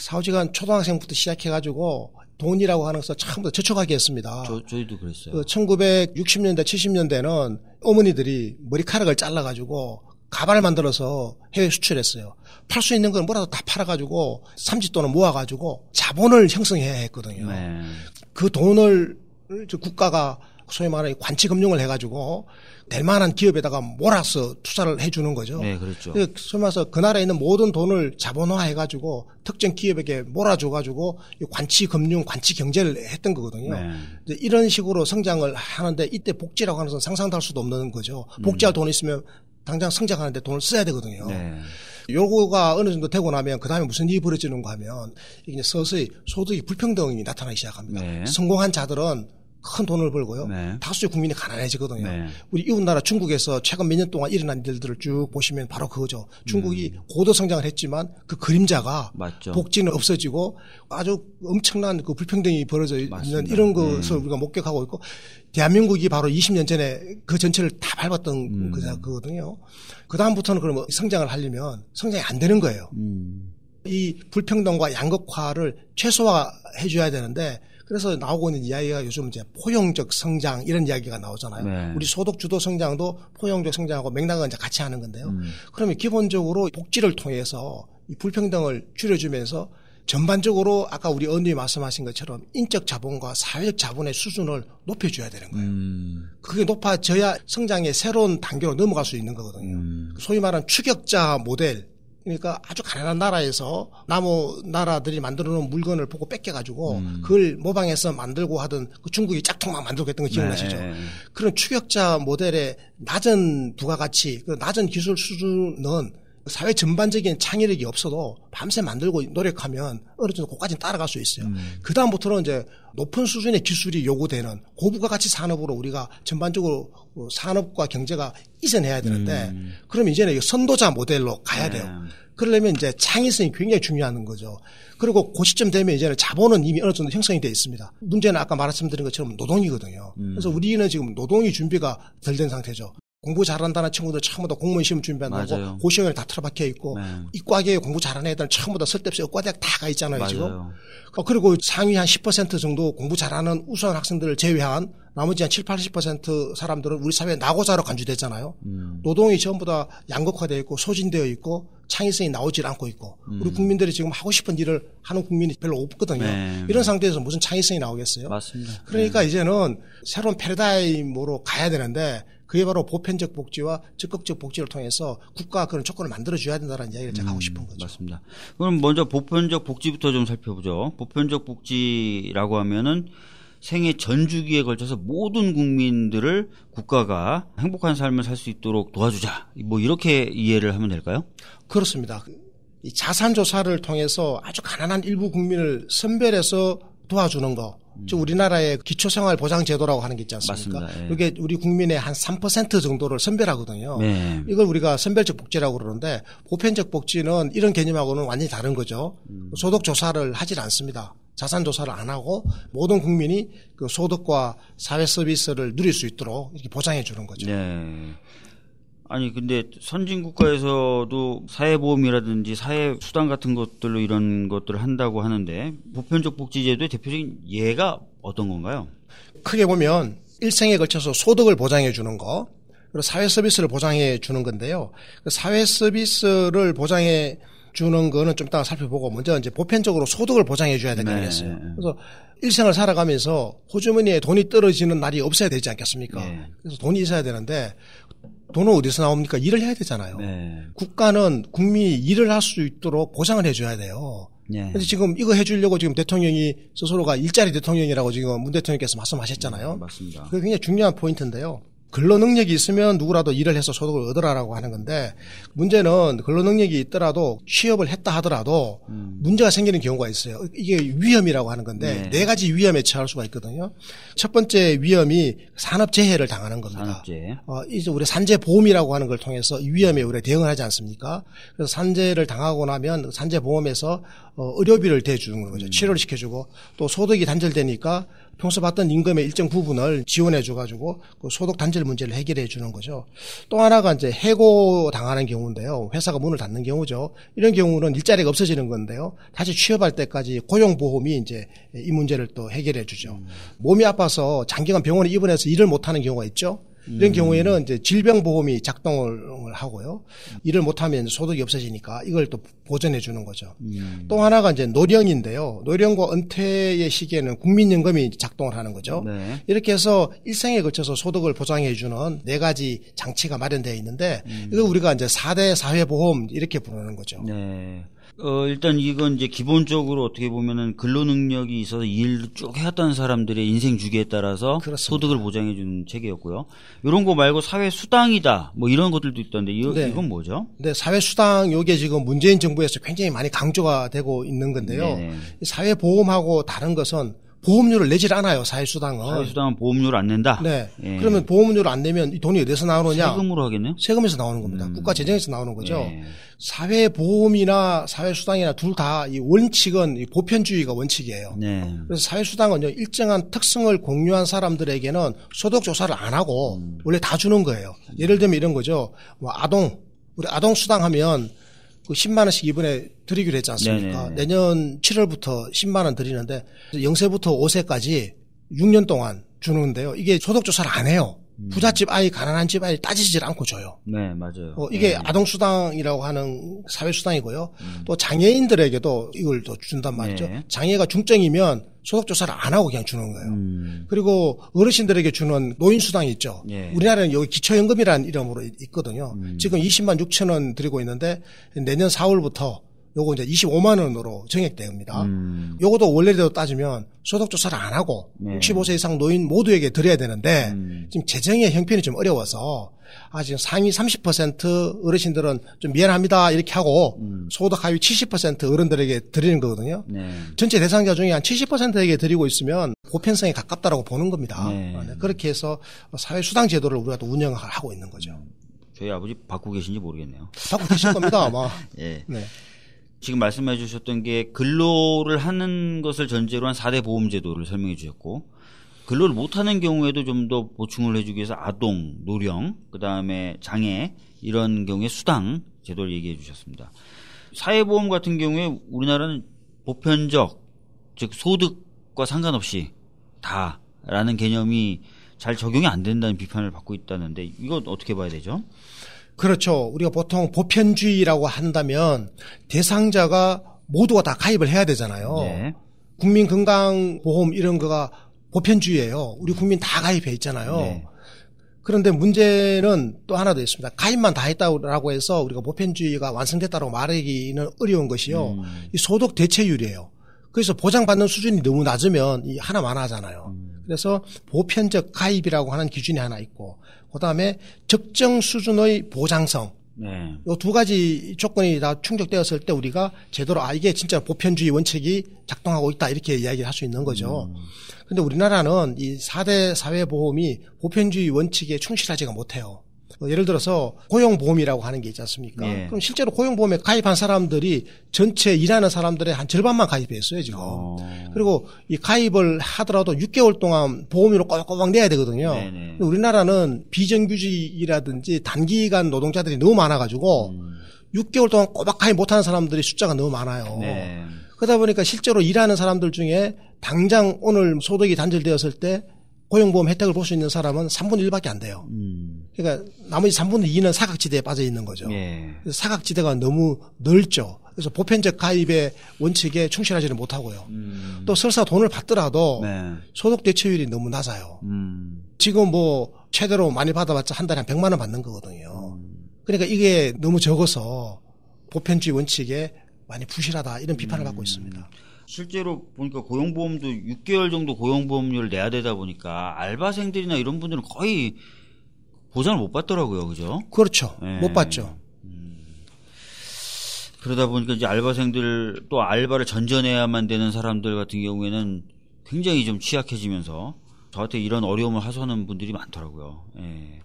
사우지간 초등학생부터 시작해가지고 돈이라고 하는 것을 처음부터 저축하게 했습니다. 저, 저희도 그랬어요. 그 1960년대, 70년대는 어머니들이 머리카락을 잘라가지고 가발을 만들어서 해외 수출했어요. 팔 수 있는 건 뭐라도 다 팔아가지고 삼지돈을 모아가지고 자본을 형성해야 했거든요. 네. 그 돈을 국가가 소위 말하는 관치금융을 해가지고 될 만한 기업에다가 몰아서 투자를 해주는 거죠. 네, 그렇죠. 소위 말해서 그 나라에 있는 모든 돈을 자본화 해가지고 특정 기업에게 몰아줘가지고 관치금융, 관치경제를 했던 거거든요. 네. 이런 식으로 성장을 하는데 이때 복지라고 하는 것은 상상도 할 수도 없는 거죠. 복지할 음. 돈 있으면 당장 성장하는데 돈을 써야 되거든요. 네. 요거가 어느 정도 되고 나면 그 다음에 무슨 일이 벌어지는가 하면 이게 서서히 소득이 불평등이 나타나기 시작합니다. 네. 성공한 자들은 큰 돈을 벌고요. 네. 다수의 국민이 가난해지거든요. 네. 우리 이웃 나라 중국에서 최근 몇 년 동안 일어난 일들을 쭉 보시면 바로 그거죠. 중국이 음. 고도 성장을 했지만 그 그림자가 맞죠. 복지는 없어지고 아주 엄청난 그 불평등이 벌어져 있는 이런 것을 네. 우리가 목격하고 있고 대한민국이 바로 20년 전에 그 전체를 다 밟았던 음. 그거거든요. 그 다음부터는 그러면 성장을 하려면 성장이 안 되는 거예요. 음. 이 불평등과 양극화를 최소화해 줘야 되는데 그래서 나오고 있는 이야기가 요즘 이제 포용적 성장 이런 이야기가 나오잖아요. 네. 우리 소득 주도 성장도 포용적 성장하고 맥락은 이제 같이 하는 건데요. 음. 그러면 기본적으로 복지를 통해서 이 불평등을 줄여주면서 전반적으로 아까 우리 언니 말씀하신 것처럼 인적 자본과 사회적 자본의 수준을 높여줘야 되는 거예요. 음. 그게 높아져야 성장의 새로운 단계로 넘어갈 수 있는 거거든요. 음. 소위 말하는 추격자 모델 그러니까 아주 가난한 나라에서 나무 나라들이 만들어 놓은 물건을 보고 뺏겨가지고 음. 그걸 모방해서 만들고 하던 그 중국이 짝퉁만 만들고 했던 거 기억나시죠? 네. 그런 추격자 모델의 낮은 부가가치, 그 낮은 기술 수준은 사회 전반적인 창의력이 없어도 밤새 만들고 노력하면 어느 정도 고까지는 따라갈 수 있어요. 음. 그 다음부터는 이제 높은 수준의 기술이 요구되는 고부가 가치 산업으로 우리가 전반적으로 산업과 경제가 이전해야 되는데 음. 그러면 이제는 선도자 모델로 가야 네. 돼요. 그러려면 이제 창의성이 굉장히 중요한 거죠. 그리고 그 시점 되면 이제는 자본은 이미 어느 정도 형성이 되어 있습니다. 문제는 아까 말씀드린 것처럼 노동이거든요. 음. 그래서 우리는 지금 노동이 준비가 덜 된 상태죠. 공부 잘한다는 친구들 처음부터 공무원 시험 준비한다고 고시원에 다 틀어박혀 있고 네. 이과계에 공부 잘하는 애들은 처음부터 쓸데없이 의과대학 다 가 있잖아요 맞아요. 지금. 어, 그리고 상위 한 10% 정도 공부 잘하는 우수한 학생들을 제외한 나머지 한 7, 80% 사람들은 우리 사회에 나고자로 간주됐잖아요. 음. 노동이 전부 다 양극화되어 있고 소진되어 있고 창의성이 나오질 않고 있고 음. 우리 국민들이 지금 하고 싶은 일을 하는 국민이 별로 없거든요. 네. 이런 상태에서 무슨 창의성이 나오겠어요? 맞습니다. 그러니까 네. 이제는 새로운 패러다임으로 가야 되는데 그게 바로 보편적 복지와 적극적 복지를 통해서 국가 그런 조건을 만들어줘야 된다는 이야기를 제가 음, 하고 싶은 거죠. 맞습니다. 그럼 먼저 보편적 복지부터 좀 살펴보죠. 보편적 복지라고 하면은 생애 전 주기에 걸쳐서 모든 국민들을 국가가 행복한 삶을 살 수 있도록 도와주자. 뭐 이렇게 이해를 하면 될까요? 그렇습니다. 이 자산 조사를 통해서 아주 가난한 일부 국민을 선별해서 도와주는 거. 즉 우리나라의 기초생활 보장 제도라고 하는 게 있지 않습니까? 맞습니다. 예. 이게 우리 국민의 한 3% 정도를 선별하거든요. 네. 이걸 우리가 선별적 복지라고 그러는데 보편적 복지는 이런 개념하고는 완전히 다른 거죠. 음. 소득 조사를 하질 않습니다. 자산 조사를 안 하고 모든 국민이 그 소득과 사회 서비스를 누릴 수 있도록 이렇게 보장해 주는 거죠. 네. 아니 근데 선진 국가에서도 사회보험이라든지 사회수당 같은 것들로 이런 것들을 한다고 하는데 보편적 복지제도의 대표적인 예가 어떤 건가요? 크게 보면 일생에 걸쳐서 소득을 보장해 주는 거, 그리고 사회 서비스를 보장해 주는 건데요. 그 사회 서비스를 보장해 주는 거는 좀 이따가 살펴보고 먼저 이제 보편적으로 소득을 보장해 줘야 아니겠어요. 네. 그래서 일생을 살아가면서 호주머니에 돈이 떨어지는 날이 없어야 되지 않겠습니까? 네. 그래서 돈이 있어야 되는데 돈은 어디서 나옵니까? 일을 해야 되잖아요. 네. 국가는 국민이 일을 할 수 있도록 보장을 해줘야 돼요. 네. 그래서 지금 이거 해주려고 지금 대통령이 스스로가 일자리 대통령이라고 지금 문 대통령께서 말씀하셨잖아요. 맞습니다. 그게 굉장히 중요한 포인트인데요. 근로 능력이 있으면 누구라도 일을 해서 소득을 얻으라라고 하는 건데 문제는 근로 능력이 있더라도 취업을 했다 하더라도 문제가 생기는 경우가 있어요. 이게 위험이라고 하는 건데 네. 네, 가지 위험에 처할 수가 있거든요. 첫 번째 위험이 산업 재해를 당하는 겁니다. 산업재해. 어, 이제 우리 산재 보험이라고 하는 걸 통해서 이 위험에 우리가 대응을 하지 않습니까? 그래서 산재를 당하고 나면 산재 보험에서 어, 의료비를 대주는 거죠. 치료를 시켜주고 또 소득이 단절되니까 평소 받던 임금의 일정 부분을 지원해 줘가지고 그 소득 단절 문제를 해결해 주는 거죠. 또 하나가 이제 해고 당하는 경우인데요. 회사가 문을 닫는 경우죠. 이런 경우는 일자리가 없어지는 건데요. 다시 취업할 때까지 고용보험이 이제 이 문제를 또 해결해 주죠. 몸이 아파서 장기간 병원에 입원해서 일을 못하는 경우가 있죠. 이런 경우에는 이제 질병보험이 작동을 하고요. 일을 못하면 소득이 없어지니까 이걸 또 보전해 주는 거죠. 또 하나가 이제 노령인데요. 노령과 은퇴의 시기에는 국민연금이 작동을 하는 거죠. 네. 이렇게 해서 일생에 걸쳐서 소득을 보장해 주는 네 가지 장치가 마련되어 있는데 이거 우리가 이제 4대 사회보험 이렇게 부르는 거죠. 네. 어, 일단 이건 이제 기본적으로 어떻게 보면은 근로 능력이 있어서 일을 쭉 해왔던 사람들의 인생 주기에 따라서 그렇습니다. 소득을 보장해 주는 체계였고요. 이런 거 말고 사회 수당이다. 뭐 이런 것들도 있던데 이, 네. 이건 뭐죠? 근데 사회 수당 요게 지금 문재인 정부에서 굉장히 많이 강조가 되고 있는 건데요. 네네. 이 사회 보험하고 다른 것은 보험료를 내질 않아요. 사회수당은. 사회 수당은 보험료를 안 낸다. 네. 예. 그러면 보험료를 안 내면 이 돈이 어디서 나오느냐? 세금으로 하겠네요. 세금에서 나오는 겁니다. 국가 재정에서 나오는 거죠. 네. 사회보험이나 사회수당이나 둘 다 이 원칙은 이 보편주의가 원칙이에요. 네. 그래서 사회수당은요 일정한 특성을 공유한 사람들에게는 소득 조사를 안 하고 음. 원래 다 주는 거예요. 예를 들면 이런 거죠. 뭐 아동 우리 아동 수당 하면 그 10만 원씩 이번에 드리기로 했지 않습니까? 네네. 내년 7월부터 10만 원 드리는데 0세부터 5세까지 6년 동안 주는데요. 이게 소득 조사를 안 해요. 음. 부잣집 아이, 가난한 집 아이 따지질 않고 줘요. 네, 맞아요. 어, 이게 네. 아동수당이라고 하는 사회수당이고요. 또 장애인들에게도 이걸 또 준단 말이죠. 네. 장애가 중증이면 소득조사를 안 하고 그냥 주는 거예요. 음. 그리고 어르신들에게 주는 노인수당이 있죠. 예. 우리나라는 여기 기초연금이라는 이름으로 있- 있거든요. 음. 지금 20만 6천 원 드리고 있는데 내년 4월부터 요거 이제 25만 원으로 정액됩니다. 음. 요것도 원래대로 따지면 소득 조사를 안 하고 네. 65세 이상 노인 모두에게 드려야 되는데 음. 지금 재정의 형편이 좀 어려워서 아 지금 상위 30% 어르신들은 좀 미안합니다 이렇게 하고 음. 소득 하위 70% 어른들에게 드리는 거거든요. 네. 전체 대상자 중에 한 70%에게 드리고 있으면 보편성에 가깝다라고 보는 겁니다. 네. 아, 네. 그렇게 해서 사회 수당 제도를 우리가 또 운영하고 있는 거죠. 저희 아버지 받고 계신지 모르겠네요. 받고 계실 겁니다 아마. 예. 네. 지금 말씀해 주셨던 게 근로를 하는 것을 전제로 한 4대 보험 제도를 설명해 주셨고 근로를 못 하는 경우에도 좀 더 보충을 해 주기 위해서 아동, 노령, 그 다음에 장애 이런 경우에 수당 제도를 얘기해 주셨습니다. 사회보험 같은 경우에 우리나라는 보편적 즉 소득과 상관없이 다라는 개념이 잘 적용이 안 된다는 비판을 받고 있다는데 이건 어떻게 봐야 되죠? 그렇죠. 우리가 보통 보편주의라고 한다면 대상자가 모두가 다 가입을 해야 되잖아요. 네. 국민건강보험 이런 거가 보편주의예요. 우리 국민 다 가입해 있잖아요. 네. 그런데 문제는 또 하나 더 있습니다. 가입만 다 했다고 해서 우리가 보편주의가 완성됐다고 말하기는 어려운 것이요. 음. 이 소득 대체율이에요. 그래서 보장받는 수준이 너무 낮으면 이 하나만 하잖아요. 그래서 보편적 가입이라고 하는 기준이 하나 있고, 그 다음에 적정 수준의 보장성, 네. 요두 가지 조건이 다 충족되었을 때 우리가 제대로 아 이게 진짜 보편주의 원칙이 작동하고 있다 이렇게 이야기를 할 수 있는 거죠. 근데 우리나라는 이 4대 사회보험이 보편주의 원칙에 충실하지가 못해요. 어, 예를 들어서 고용보험이라고 하는 게 있지 않습니까? 예. 그럼 실제로 고용보험에 가입한 사람들이 전체 일하는 사람들의 한 절반만 가입했어요 지금. 어. 그리고 이 가입을 하더라도 6개월 동안 보험료를 꼬박꼬박 내야 되거든요. 네네. 우리나라는 비정규직이라든지 단기간 노동자들이 너무 많아가지고 음. 6개월 동안 꼬박 가입 못하는 사람들이 숫자가 너무 많아요. 네. 그러다 보니까 실제로 일하는 사람들 중에 당장 오늘 소득이 단절되었을 때 고용보험 혜택을 볼 수 있는 사람은 3분의 1밖에 안 돼요. 음. 그러니까 나머지 3분의 2는 사각지대에 빠져 있는 거죠. 예. 사각지대가 너무 넓죠. 그래서 보편적 가입의 원칙에 충실하지는 못하고요. 음. 또 설사 돈을 받더라도 네. 소득 대체율이 너무 낮아요. 음. 지금 뭐 최대로 많이 받아봤자 한 달에 한 100만 원 받는 거거든요. 그러니까 이게 너무 적어서 보편주의 원칙에 많이 부실하다 이런 비판을 받고 있습니다. 실제로 보니까 고용보험도 6개월 정도 고용보험료를 내야 되다 보니까 알바생들이나 이런 분들은 거의 보장을 못 받더라고요. 그죠? 그렇죠. 네. 못 받죠. 그러다 보니까 이제 알바생들 또 알바를 전전해야만 되는 사람들 같은 경우에는 굉장히 좀 취약해지면서 저한테 이런 어려움을 하소하는 분들이 많더라고요. 예.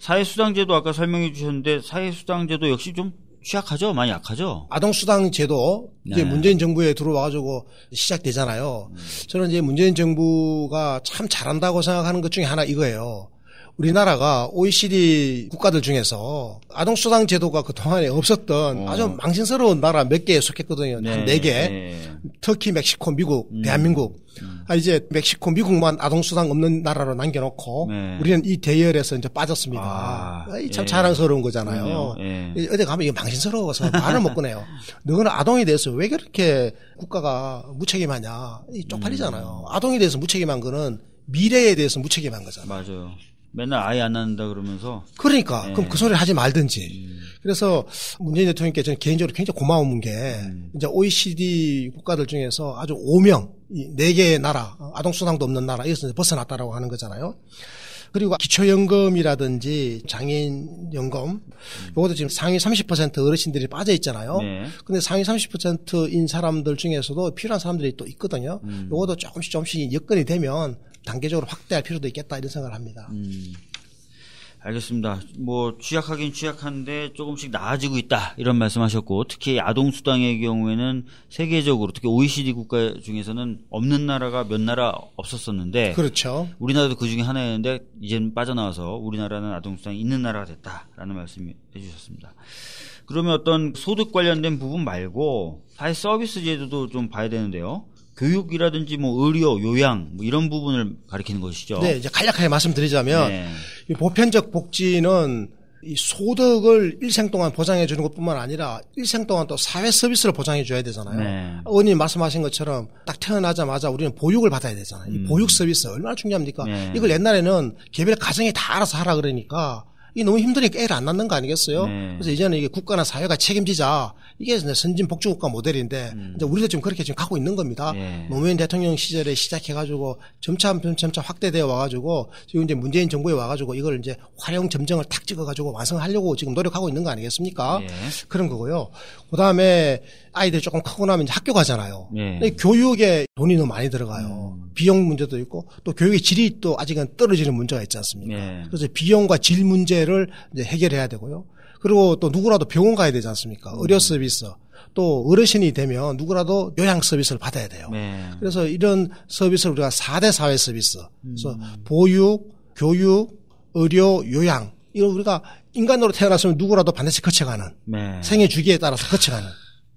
사회수당제도 아까 설명해 주셨는데 사회수당제도 역시 좀 취약하죠? 많이 약하죠? 아동수당 제도 이제 네. 문재인 정부에 들어와가지고 시작되잖아요. 저는 이제 문재인 정부가 참 잘한다고 생각하는 것 중에 하나 이거예요. 우리나라가 OECD 국가들 중에서 아동수당 제도가 그 동안에 없었던 어. 아주 망신스러운 나라 몇 개에 속했거든요. 한네 개. 네. 터키, 멕시코, 미국, 대한민국. 아, 이제 멕시코, 미국만 아동수당 없는 나라로 남겨놓고 네. 우리는 이 대열에서 이제 빠졌습니다. 아, 아, 이참 예. 자랑스러운 거잖아요. 예. 이 어디 가면 이게 망신스러워서 말을 못 꺼내요. 너는 아동에 대해서 왜 그렇게 국가가 무책임하냐. 이 쪽팔리잖아요. 음. 아동에 대해서 무책임한 거는 미래에 대해서 무책임한 거잖아요. 맞아요. 맨날 아예 안 낳는다 그러면서 그러니까 예. 그럼 그 소리를 하지 말든지. 음. 그래서 문재인 대통령께 저는 개인적으로 굉장히 고마운 게 음. 이제 OECD 국가들 중에서 아주 5명, 이 4개의 나라, 아동수당도 없는 나라, 여기서 이제 벗어났다라고 하는 거잖아요. 그리고 기초연금이라든지 장애인연금, 요것도 지금 상위 30% 어르신들이 빠져 있잖아요. 네. 근데 상위 30%인 사람들 중에서도 필요한 사람들이 또 있거든요. 음. 요것도 조금씩 조금씩 여건이 되면 단계적으로 확대할 필요도 있겠다 이런 생각을 합니다. 음. 알겠습니다. 뭐 취약하긴 취약한데 조금씩 나아지고 있다 이런 말씀하셨고 특히 아동 수당의 경우에는 세계적으로 특히 OECD 국가 중에서는 없는 나라가 몇 나라 없었었는데 그렇죠. 우리나라도 그 중에 하나였는데 이제는 빠져나와서 우리나라는 아동 수당이 있는 나라가 됐다라는 말씀해 주셨습니다. 그러면 어떤 소득 관련된 부분 말고 사회 서비스 제도도 좀 봐야 되는데요. 교육이라든지 뭐 의료, 요양 뭐 이런 부분을 가리키는 것이죠. 네, 이제 간략하게 말씀드리자면 네. 이 보편적 복지는 이 소득을 일생 동안 보장해 주는 것뿐만 아니라 일생 동안 또 사회 서비스를 보장해 줘야 되잖아요. 네. 의원님 말씀하신 것처럼 딱 태어나자마자 우리는 보육을 받아야 되잖아요. 이 보육 서비스 얼마나 중요합니까? 음. 네. 이걸 옛날에는 개별 가정이 다 알아서 하라 그러니까 이게 너무 힘드니까 애를 안 낳는 거 아니겠어요? 네. 그래서 이제는 이게 국가나 사회가 책임지자. 이게 이제 선진 복지국가 모델인데 이제 우리도 지금 그렇게 지금 가고 있는 겁니다. 음. 네. 노무현 대통령 시절에 시작해가지고 점차 점차 확대되어 와가지고 지금 이제 문재인 정부에 와가지고 이걸 이제 활용 점정을 탁 찍어가지고 완성하려고 지금 노력하고 있는 거 아니겠습니까? 예. 그런 거고요. 그 다음에 아이들이 조금 크고 나면 이제 학교 가잖아요. 예. 근데 교육에 돈이 너무 많이 들어가요. 음. 비용 문제도 있고 또 교육의 질이 또 아직은 떨어지는 문제가 있지 않습니까? 예. 그래서 비용과 질 문제를 이제 해결해야 되고요. 그리고 또 누구라도 병원 가야 되지 않습니까? 음. 의료 서비스. 또 어르신이 되면 누구라도 요양 서비스를 받아야 돼요. 네. 그래서 이런 서비스를 우리가 4대 사회 서비스. 그래서 음. 보육, 교육, 의료, 요양. 이걸 우리가 인간으로 태어났으면 누구라도 반드시 거쳐가는 네. 생애 주기에 따라서 거쳐가는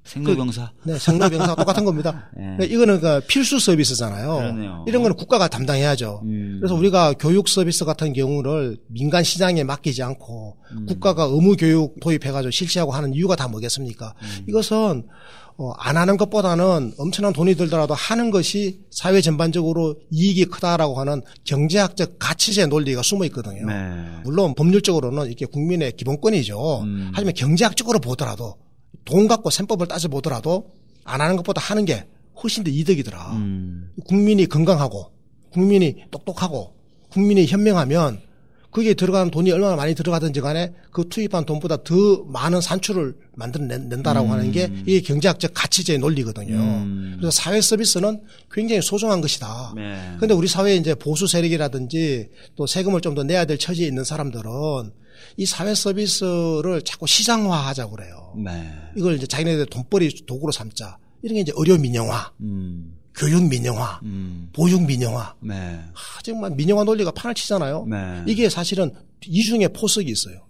생로병사. 네, 생로병사 똑같은 겁니다. 네. 그러니까 이거는 그 필수 서비스잖아요. 그러네요. 이런 거는 국가가 담당해야죠. 음. 그래서 우리가 교육 서비스 같은 경우를 민간 시장에 맡기지 않고 음. 국가가 의무 교육 도입해가지고 실시하고 하는 이유가 다 뭐겠습니까? 음. 이것은 어, 안 하는 것보다는 엄청난 돈이 들더라도 하는 것이 사회 전반적으로 이익이 크다라고 하는 경제학적 가치의 논리가 숨어 있거든요. 네. 물론 법률적으로는 이게 국민의 기본권이죠. 음. 하지만 경제학적으로 보더라도 돈 갖고 셈법을 따져 보더라도 안 하는 것보다 하는 게 훨씬 더 이득이더라. 음. 국민이 건강하고 국민이 똑똑하고 국민이 현명하면 거기에 들어가는 돈이 얼마나 많이 들어가든지 간에 그 투입한 돈보다 더 많은 산출을 만들어낸다라고 음. 하는 게 이게 경제학적 가치제의 논리거든요. 음. 그래서 사회 서비스는 굉장히 소중한 것이다. 그런데 네. 우리 사회에 이제 보수 세력이라든지 또 세금을 좀 더 내야 될 처지에 있는 사람들은 이 사회 서비스를 자꾸 시장화하자고 그래요. 네. 이걸 이제 자기네들 돈벌이 도구로 삼자. 이런 게 이제 의료 민영화. 음. 교육 민영화, 음. 보육 민영화. 네. 하, 정말 민영화 논리가 판을 치잖아요. 네. 이게 사실은 이중에 포석이 있어요.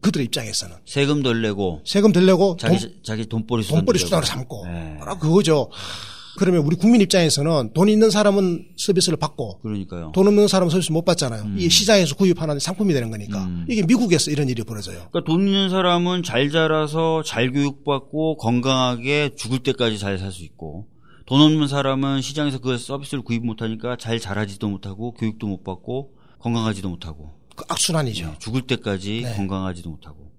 그들 입장에서는 세금 덜 내고 세금 덜 내고 자기 돈, 자기 돈벌이 수단 돈벌이 수단으로 삼고 네. 그거죠. 그러면 우리 국민 입장에서는 돈 있는 사람은 서비스를 받고 그러니까요. 돈 없는 사람은 서비스 못 받잖아요. 음. 이게 시장에서 구입하는 상품이 되는 거니까 음. 이게 미국에서 이런 일이 벌어져요. 그러니까 돈 있는 사람은 잘 자라서 잘 교육받고 건강하게 죽을 때까지 잘 살 수 있고 돈 없는 사람은 시장에서 그 서비스를 구입 못하니까 잘 자라지도 못하고 교육도 못 받고 건강하지도 못하고 그 악순환이죠. 네, 죽을 때까지 네. 건강하지도 못하고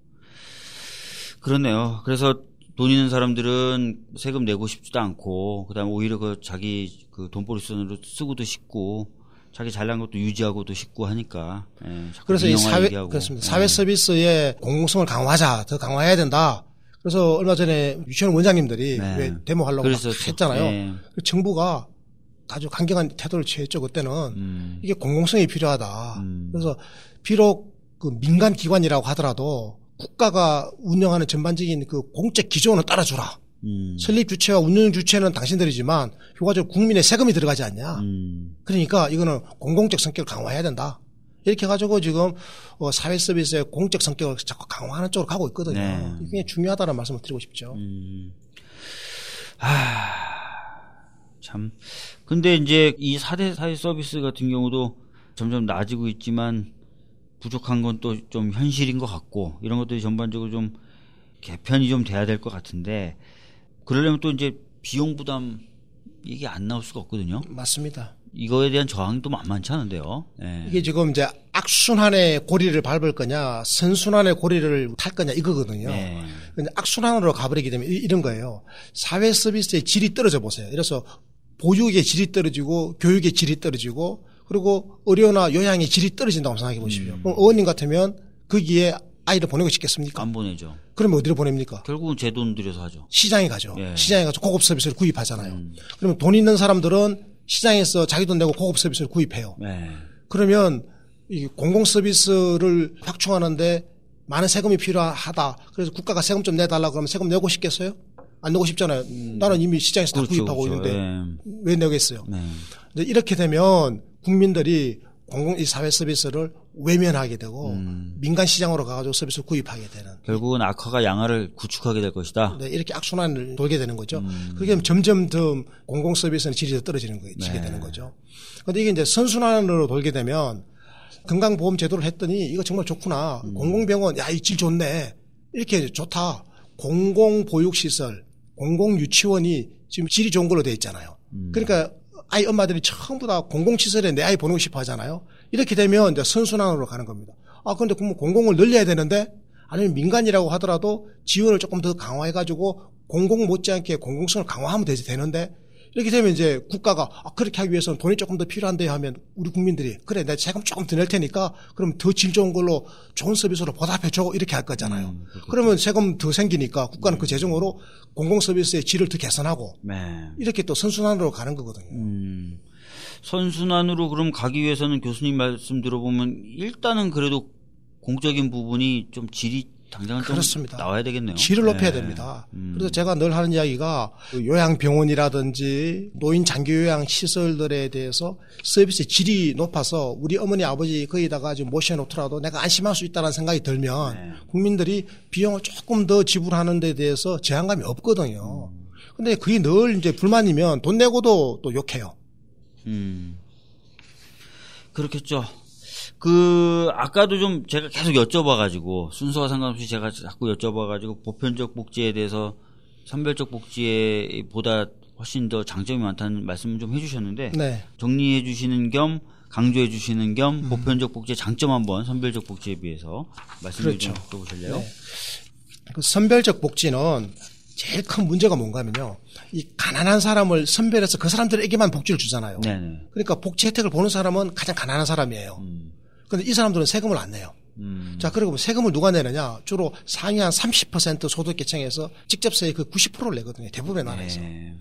그렇네요. 그래서 돈 있는 사람들은 세금 내고 싶지도 않고 그다음에 오히려 그 자기 그 돈벌이 수단으로 쓰고도 싶고 자기 잘난 것도 유지하고도 싶고 하니까 예, 그래서 이 사회 얘기하고. 그렇습니다. 사회 예. 서비스의 공공성을 강화하자, 더 강화해야 된다. 그래서 얼마 전에 유치원 원장님들이 네. 왜 데모하려고 했잖아요. 네. 정부가 아주 강경한 태도를 취했죠. 그때는 음. 이게 공공성이 필요하다. 음. 그래서 비록 그 민간 기관이라고 하더라도 국가가 운영하는 전반적인 그 공적 기조는 따라주라. 음. 설립 주체와 운영 주체는 당신들이지만 효과적으로 국민의 세금이 들어가지 않냐. 음. 그러니까 이거는 공공적 성격을 강화해야 된다. 이렇게 해가지고 지금 어, 사회 서비스의 공적 성격을 자꾸 강화하는 쪽으로 가고 있거든요. 네. 이게 중요하다는 말씀을 드리고 싶죠. 음. 아, 참. 근데 이제 이 4대 사회 서비스 같은 경우도 점점 나아지고 있지만 부족한 건 또 좀 현실인 것 같고 이런 것들이 전반적으로 좀 개편이 좀 돼야 될 것 같은데 그러려면 또 이제 비용 부담 이게 안 나올 수가 없거든요. 맞습니다. 이거에 대한 저항도 만만치 않은데요. 네. 이게 지금 이제 악순환의 고리를 밟을 거냐, 선순환의 고리를 탈 거냐 이거거든요. 네. 근데 악순환으로 가버리게 되면 이런 거예요. 사회 서비스의 질이 떨어져 보세요. 이래서 보육의 질이 떨어지고 교육의 질이 떨어지고 그리고 의료나 요양의 질이 떨어진다고 생각해 보십시오. 음. 그럼 어머님 같으면 거기에 아이를 보내고 싶겠습니까? 안 보내죠. 그러면 어디로 보냅니까? 결국은 제 돈 들여서 하죠. 시장에 가죠. 예. 시장에 가서 고급 서비스를 구입하잖아요. 음. 그러면 돈 있는 사람들은 시장에서 자기 돈 내고 고급 서비스를 구입해요. 네. 그러면 이 공공 서비스를 확충하는데 많은 세금이 필요하다. 그래서 국가가 세금 좀 내달라 그러면 세금 내고 싶겠어요? 안 내고 싶잖아요. 음. 나는 이미 시장에서 그렇죠, 다 구입하고 그렇죠. 있는데 네. 왜 내겠어요? 네. 이렇게 되면 국민들이 공공 이 사회 서비스를 외면하게 되고 음. 민간 시장으로 가가지고 서비스를 구입하게 되는 결국은 악화가 양화를 구축하게 될 것이다. 네, 이렇게 악순환을 돌게 되는 거죠. 음. 되면 점점 더 공공 서비스는 질이 더 떨어지는 거예요. 지게 네. 되는 거죠. 그런데 이게 이제 선순환으로 돌게 되면 건강보험 제도를 했더니 이거 정말 좋구나. 음. 공공병원 야 이 질 좋네. 이렇게 좋다. 공공보육시설, 공공유치원이 지금 질이 좋은 걸로 돼 있잖아요. 음. 그러니까 아이 엄마들이 전부 다 공공시설에 내 아이 보내고 싶어 하잖아요. 이렇게 되면 이제 선순환으로 가는 겁니다. 아, 그런데 공공을 늘려야 되는데 아니면 민간이라고 하더라도 지원을 조금 더 강화해가지고 공공 못지않게 공공성을 강화하면 되지 되는데 이렇게 되면 이제 국가가 아, 그렇게 하기 위해서는 돈이 조금 더 필요한데 하면 우리 국민들이 그래 내가 세금 조금 더 낼 테니까 그럼 더 질 좋은 걸로 좋은 서비스로 보답해줘 이렇게 할 거잖아요. 음, 그러면 세금 더 생기니까 국가는 그 음. 그 재정으로 공공 서비스의 질을 더 개선하고 네. 이렇게 또 선순환으로 가는 거거든요. 음. 선순환으로 그럼 가기 위해서는 교수님 말씀 들어보면 일단은 그래도 공적인 부분이 좀 질이 당장은 그렇습니다. 나와야 되겠네요. 질을 높여야 네. 됩니다. 음. 그래서 제가 늘 하는 이야기가 그 요양병원이라든지 노인 장기 요양 시설들에 대해서 서비스 질이 높아서 우리 어머니 아버지 거기다가 좀 모셔놓더라도 내가 안심할 수 있다는 생각이 들면 네. 국민들이 비용을 조금 더 지불하는 데 대해서 제한감이 없거든요. 음. 근데 그게 늘 이제 불만이면 돈 내고도 또 욕해요. 음. 그렇겠죠. 그 아까도 좀 제가 계속 여쭤봐가지고 순서와 상관없이 제가 자꾸 여쭤봐가지고 보편적 복지에 대해서 선별적 복지에 보다 훨씬 더 장점이 많다는 말씀을 좀 해주셨는데 네. 정리해 주시는 겸 강조해 주시는 겸 음. 보편적 복지의 장점 한번 선별적 복지에 비해서 말씀을 그렇죠. 좀 해보실래요? 네. 그 선별적 복지는 제일 큰 문제가 뭔가 하면요. 이 가난한 사람을 선별해서 그 사람들에게만 복지를 주잖아요. 네네. 그러니까 복지 혜택을 보는 사람은 가장 가난한 사람이에요. 음. 근데 이 사람들은 세금을 안 내요. 음. 자, 그리고 세금을 누가 내느냐? 주로 상위 한 30% 소득계층에서 직접세의 그 90%를 내거든요. 대부분의 나라에서. 네.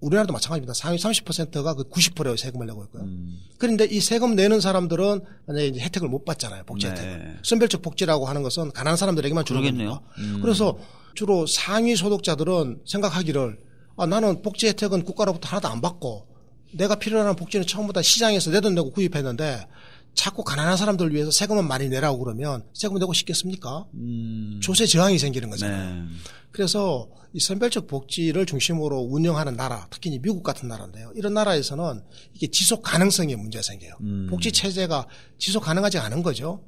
우리나라도 마찬가지입니다. 상위 30%가 그 90%의 세금을 내고 있고요. 음. 그런데 이 세금 내는 사람들은 만약에 이제 혜택을 못 받잖아요. 복지 네. 혜택을. 선별적 복지라고 하는 것은 가난한 사람들에게만 주는. 거니까. 음. 그래서 주로 상위 소득자들은 생각하기를 아, 나는 복지 혜택은 국가로부터 하나도 안 받고 내가 필요한 복지는 처음부터 시장에서 내 돈 내고 구입했는데 자꾸 가난한 사람들을 위해서 세금은 많이 내라고 그러면 세금 내고 싶겠습니까? 음. 조세 저항이 생기는 거잖아요. 네. 그래서 이 선별적 복지를 중심으로 운영하는 나라, 특히 이제 미국 같은 나라인데요. 이런 나라에서는 이게 지속 가능성에 문제가 생겨요. 음. 복지 체제가 지속 가능하지 않은 거죠.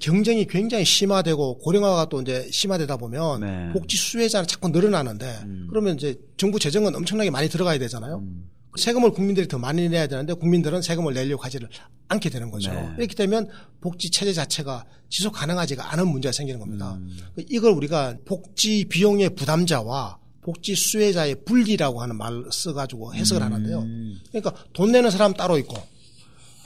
경쟁이 굉장히 심화되고 고령화가 또 이제 심화되다 보면 네. 음. 복지 수혜자는 자꾸 늘어나는데 그러면 이제 정부 재정은 엄청나게 많이 들어가야 되잖아요. 세금을 국민들이 더 많이 내야 되는데 국민들은 세금을 내려고 하지를 않게 되는 거죠. 네. 이렇게 되면 복지 체제 자체가 지속 가능하지가 않은 문제가 생기는 겁니다. 음. 이걸 우리가 복지 비용의 부담자와 복지 수혜자의 분리라고 하는 말을 써가지고 해석을 하는데요. 음. 그러니까 돈 내는 사람 따로 있고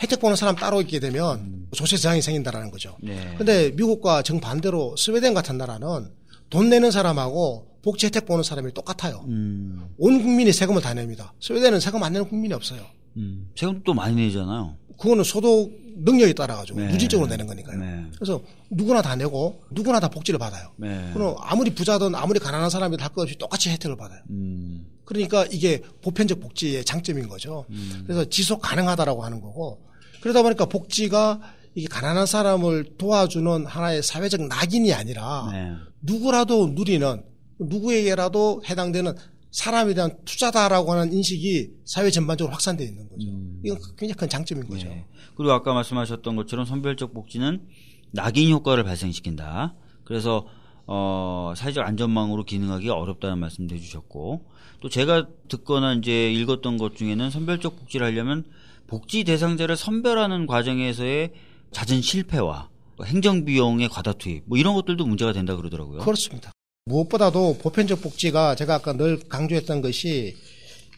혜택 보는 사람 따로 있게 되면 조세 저항이 생긴다라는 거죠. 네. 근데 미국과 정반대로 스웨덴 같은 나라는 돈 내는 사람하고 복지 혜택 보는 사람이 똑같아요. 음. 온 국민이 세금을 다 냅니다. 스웨덴은 세금 안 내는 국민이 없어요. 음. 세금도 또 많이 내잖아요. 그거는 소득 능력에 따라 가지고 네. 누진적으로 내는 거니까요. 네. 그래서 누구나 다 내고 누구나 다 복지를 받아요. 네. 그럼 아무리 부자든 아무리 가난한 사람이든 할 것 없이 똑같이 혜택을 받아요. 음. 그러니까 이게 보편적 복지의 장점인 거죠. 그래서 지속 가능하다라고 하는 거고 그러다 보니까 복지가 이게 가난한 사람을 도와주는 하나의 사회적 낙인이 아니라 네. 누구라도 누리는 누구에게라도 해당되는 사람에 대한 투자다라고 하는 인식이 사회 전반적으로 확산되어 있는 거죠. 이건 굉장히 큰 장점인 거죠. 네. 그리고 아까 말씀하셨던 것처럼 선별적 복지는 낙인 효과를 발생시킨다. 그래서 어, 사회적 안전망으로 기능하기 어렵다는 말씀도 해주셨고 또 제가 듣거나 이제 읽었던 것 중에는 선별적 복지를 하려면 복지 대상자를 선별하는 과정에서의 잦은 실패와 행정 비용의 과다 투입 뭐 이런 것들도 문제가 된다 그러더라고요. 그렇습니다. 무엇보다도 보편적 복지가 제가 아까 늘 강조했던 것이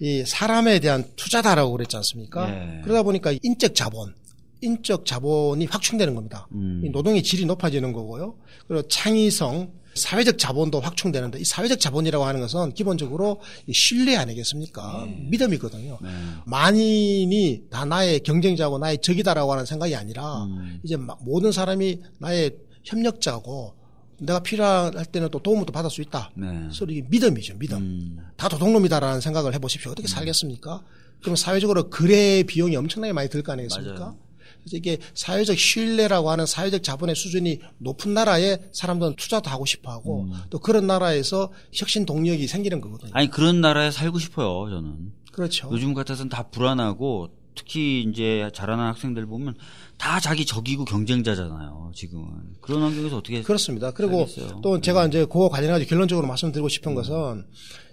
이 사람에 대한 투자다라고 그랬지 않습니까? 네. 그러다 보니까 인적 자본, 인적 자본이 확충되는 겁니다. 음. 이 노동의 질이 높아지는 거고요. 그리고 창의성, 사회적 자본도 확충되는데 이 사회적 자본이라고 하는 것은 기본적으로 이 신뢰 아니겠습니까? 믿음이거든요. 네. 만인이 다 나의 경쟁자고 나의 적이다라고 하는 생각이 아니라 음. 이제 막 모든 사람이 나의 협력자고 내가 필요할 때는 또 도움을 또 받을 수 있다. 네. 이게 믿음이죠, 믿음. 음. 다 도둑놈이다라는 생각을 해보십시오. 어떻게 살겠습니까? 그럼 사회적으로 거래 비용이 엄청나게 많이 들 거 아니겠습니까? 맞아요. 그래서 이게 사회적 신뢰라고 하는 사회적 자본의 수준이 높은 나라에 사람들은 투자도 하고 싶어 하고 음. 또 그런 나라에서 혁신 동력이 생기는 거거든요. 아니 그런 나라에 살고 싶어요 저는. 그렇죠. 요즘 같아서는 다 불안하고 특히 이제 자라는 학생들 보면 다 자기 적이고 경쟁자잖아요. 지금은 그런 환경에서 어떻게 그렇습니다. 그리고 살겠어요. 또 제가 이제 그거 관련해서 결론적으로 말씀드리고 음. 싶은 것은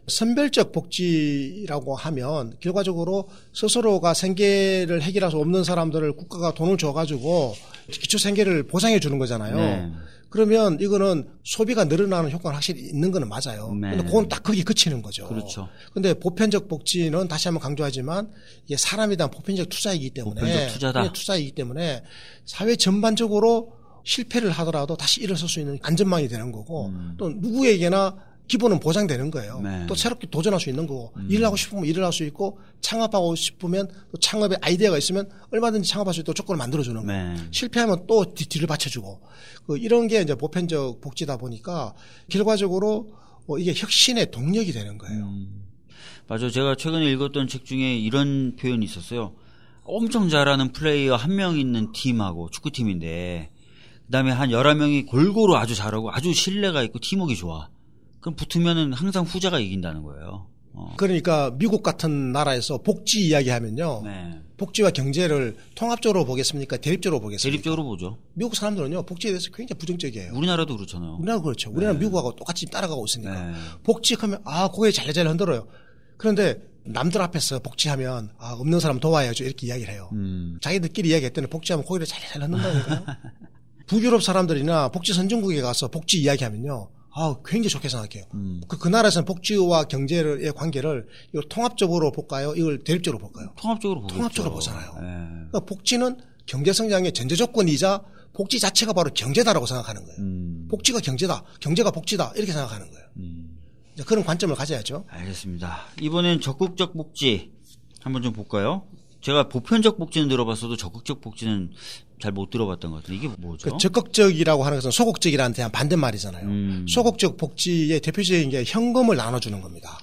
선별적 복지라고 하면 결과적으로 스스로가 생계를 해결할 수 없는 사람들을 국가가 돈을 줘가지고 기초 생계를 보장해 주는 거잖아요. 네. 그러면 이거는 소비가 늘어나는 효과는 확실히 있는 거는 맞아요. 네. 근데 그건 딱 거기 그치는 거죠. 그렇죠. 근데 보편적 복지는 다시 한번 강조하지만 이게 사람에 대한 보편적 투자이기 때문에 보편적 투자다. 투자이기 때문에 사회 전반적으로 실패를 하더라도 다시 일어설 수 있는 안전망이 되는 거고 또 누구에게나 기본은 보장되는 거예요. 음. 네. 음. 또 새롭게 도전할 수 있는 거고 일을 하고 싶으면 일을 할 수 있고 창업하고 싶으면 또 창업의 아이디어가 있으면 얼마든지 창업할 수 있도록 조건을 만들어주는 거예요. 네. 실패하면 또 뒤, 뒤를 받쳐주고 그 이런 게 이제 보편적 복지다 보니까 결과적으로 어, 이게 혁신의 동력이 되는 거예요. 음. 맞아요. 제가 최근에 읽었던 책 중에 이런 표현이 있었어요. 엄청 잘하는 플레이어 한 명 있는 팀하고 축구팀인데 그다음에 한 11명이 골고루 아주 잘하고 아주 신뢰가 있고 팀워크가 좋아. 그럼 붙으면은 항상 후자가 이긴다는 거예요. 어. 그러니까 미국 같은 나라에서 복지 이야기하면요. 네. 복지와 경제를 통합적으로 보겠습니까? 대립적으로 보겠습니까? 대립적으로 보죠. 미국 사람들은요 복지에 대해서 굉장히 부정적이에요. 우리나라도 그렇잖아요. 우리나라 그렇죠. 우리나라 미국하고 똑같이 따라가고 있으니까 네. 복지하면 아 고개 잘잘잘 흔들어요. 그런데 남들 앞에서 복지하면 아 없는 사람 도와야죠 이렇게 이야기를 해요. 음. 자기들끼리 이야기했더니 복지하면 고개를 잘잘 흔든다니까요. 북유럽 사람들이나 복지 선진국에 가서 복지 이야기하면요. 아, 굉장히 좋게 생각해요. 음. 그, 그 나라에서는 복지와 경제의 관계를 이걸 통합적으로 볼까요? 이걸 대립적으로 볼까요? 통합적으로 보겠죠. 통합적으로 보잖아요. 네. 그러니까 복지는 경제 성장의 전제 조건이자 복지 자체가 바로 경제다라고 생각하는 거예요. 음. 복지가 경제다, 경제가 복지다 이렇게 생각하는 거예요. 음. 그런 관점을 가져야죠. 알겠습니다. 이번엔 적극적 복지 한번 좀 볼까요? 제가 보편적 복지는 들어봤어도 적극적 복지는 잘 못 들어봤던 것 같은데 이게 뭐죠? 그 적극적이라고 하는 것은 소극적이라는 대한 반대말이잖아요. 음. 소극적 복지의 대표적인 게 현금을 나눠주는 겁니다.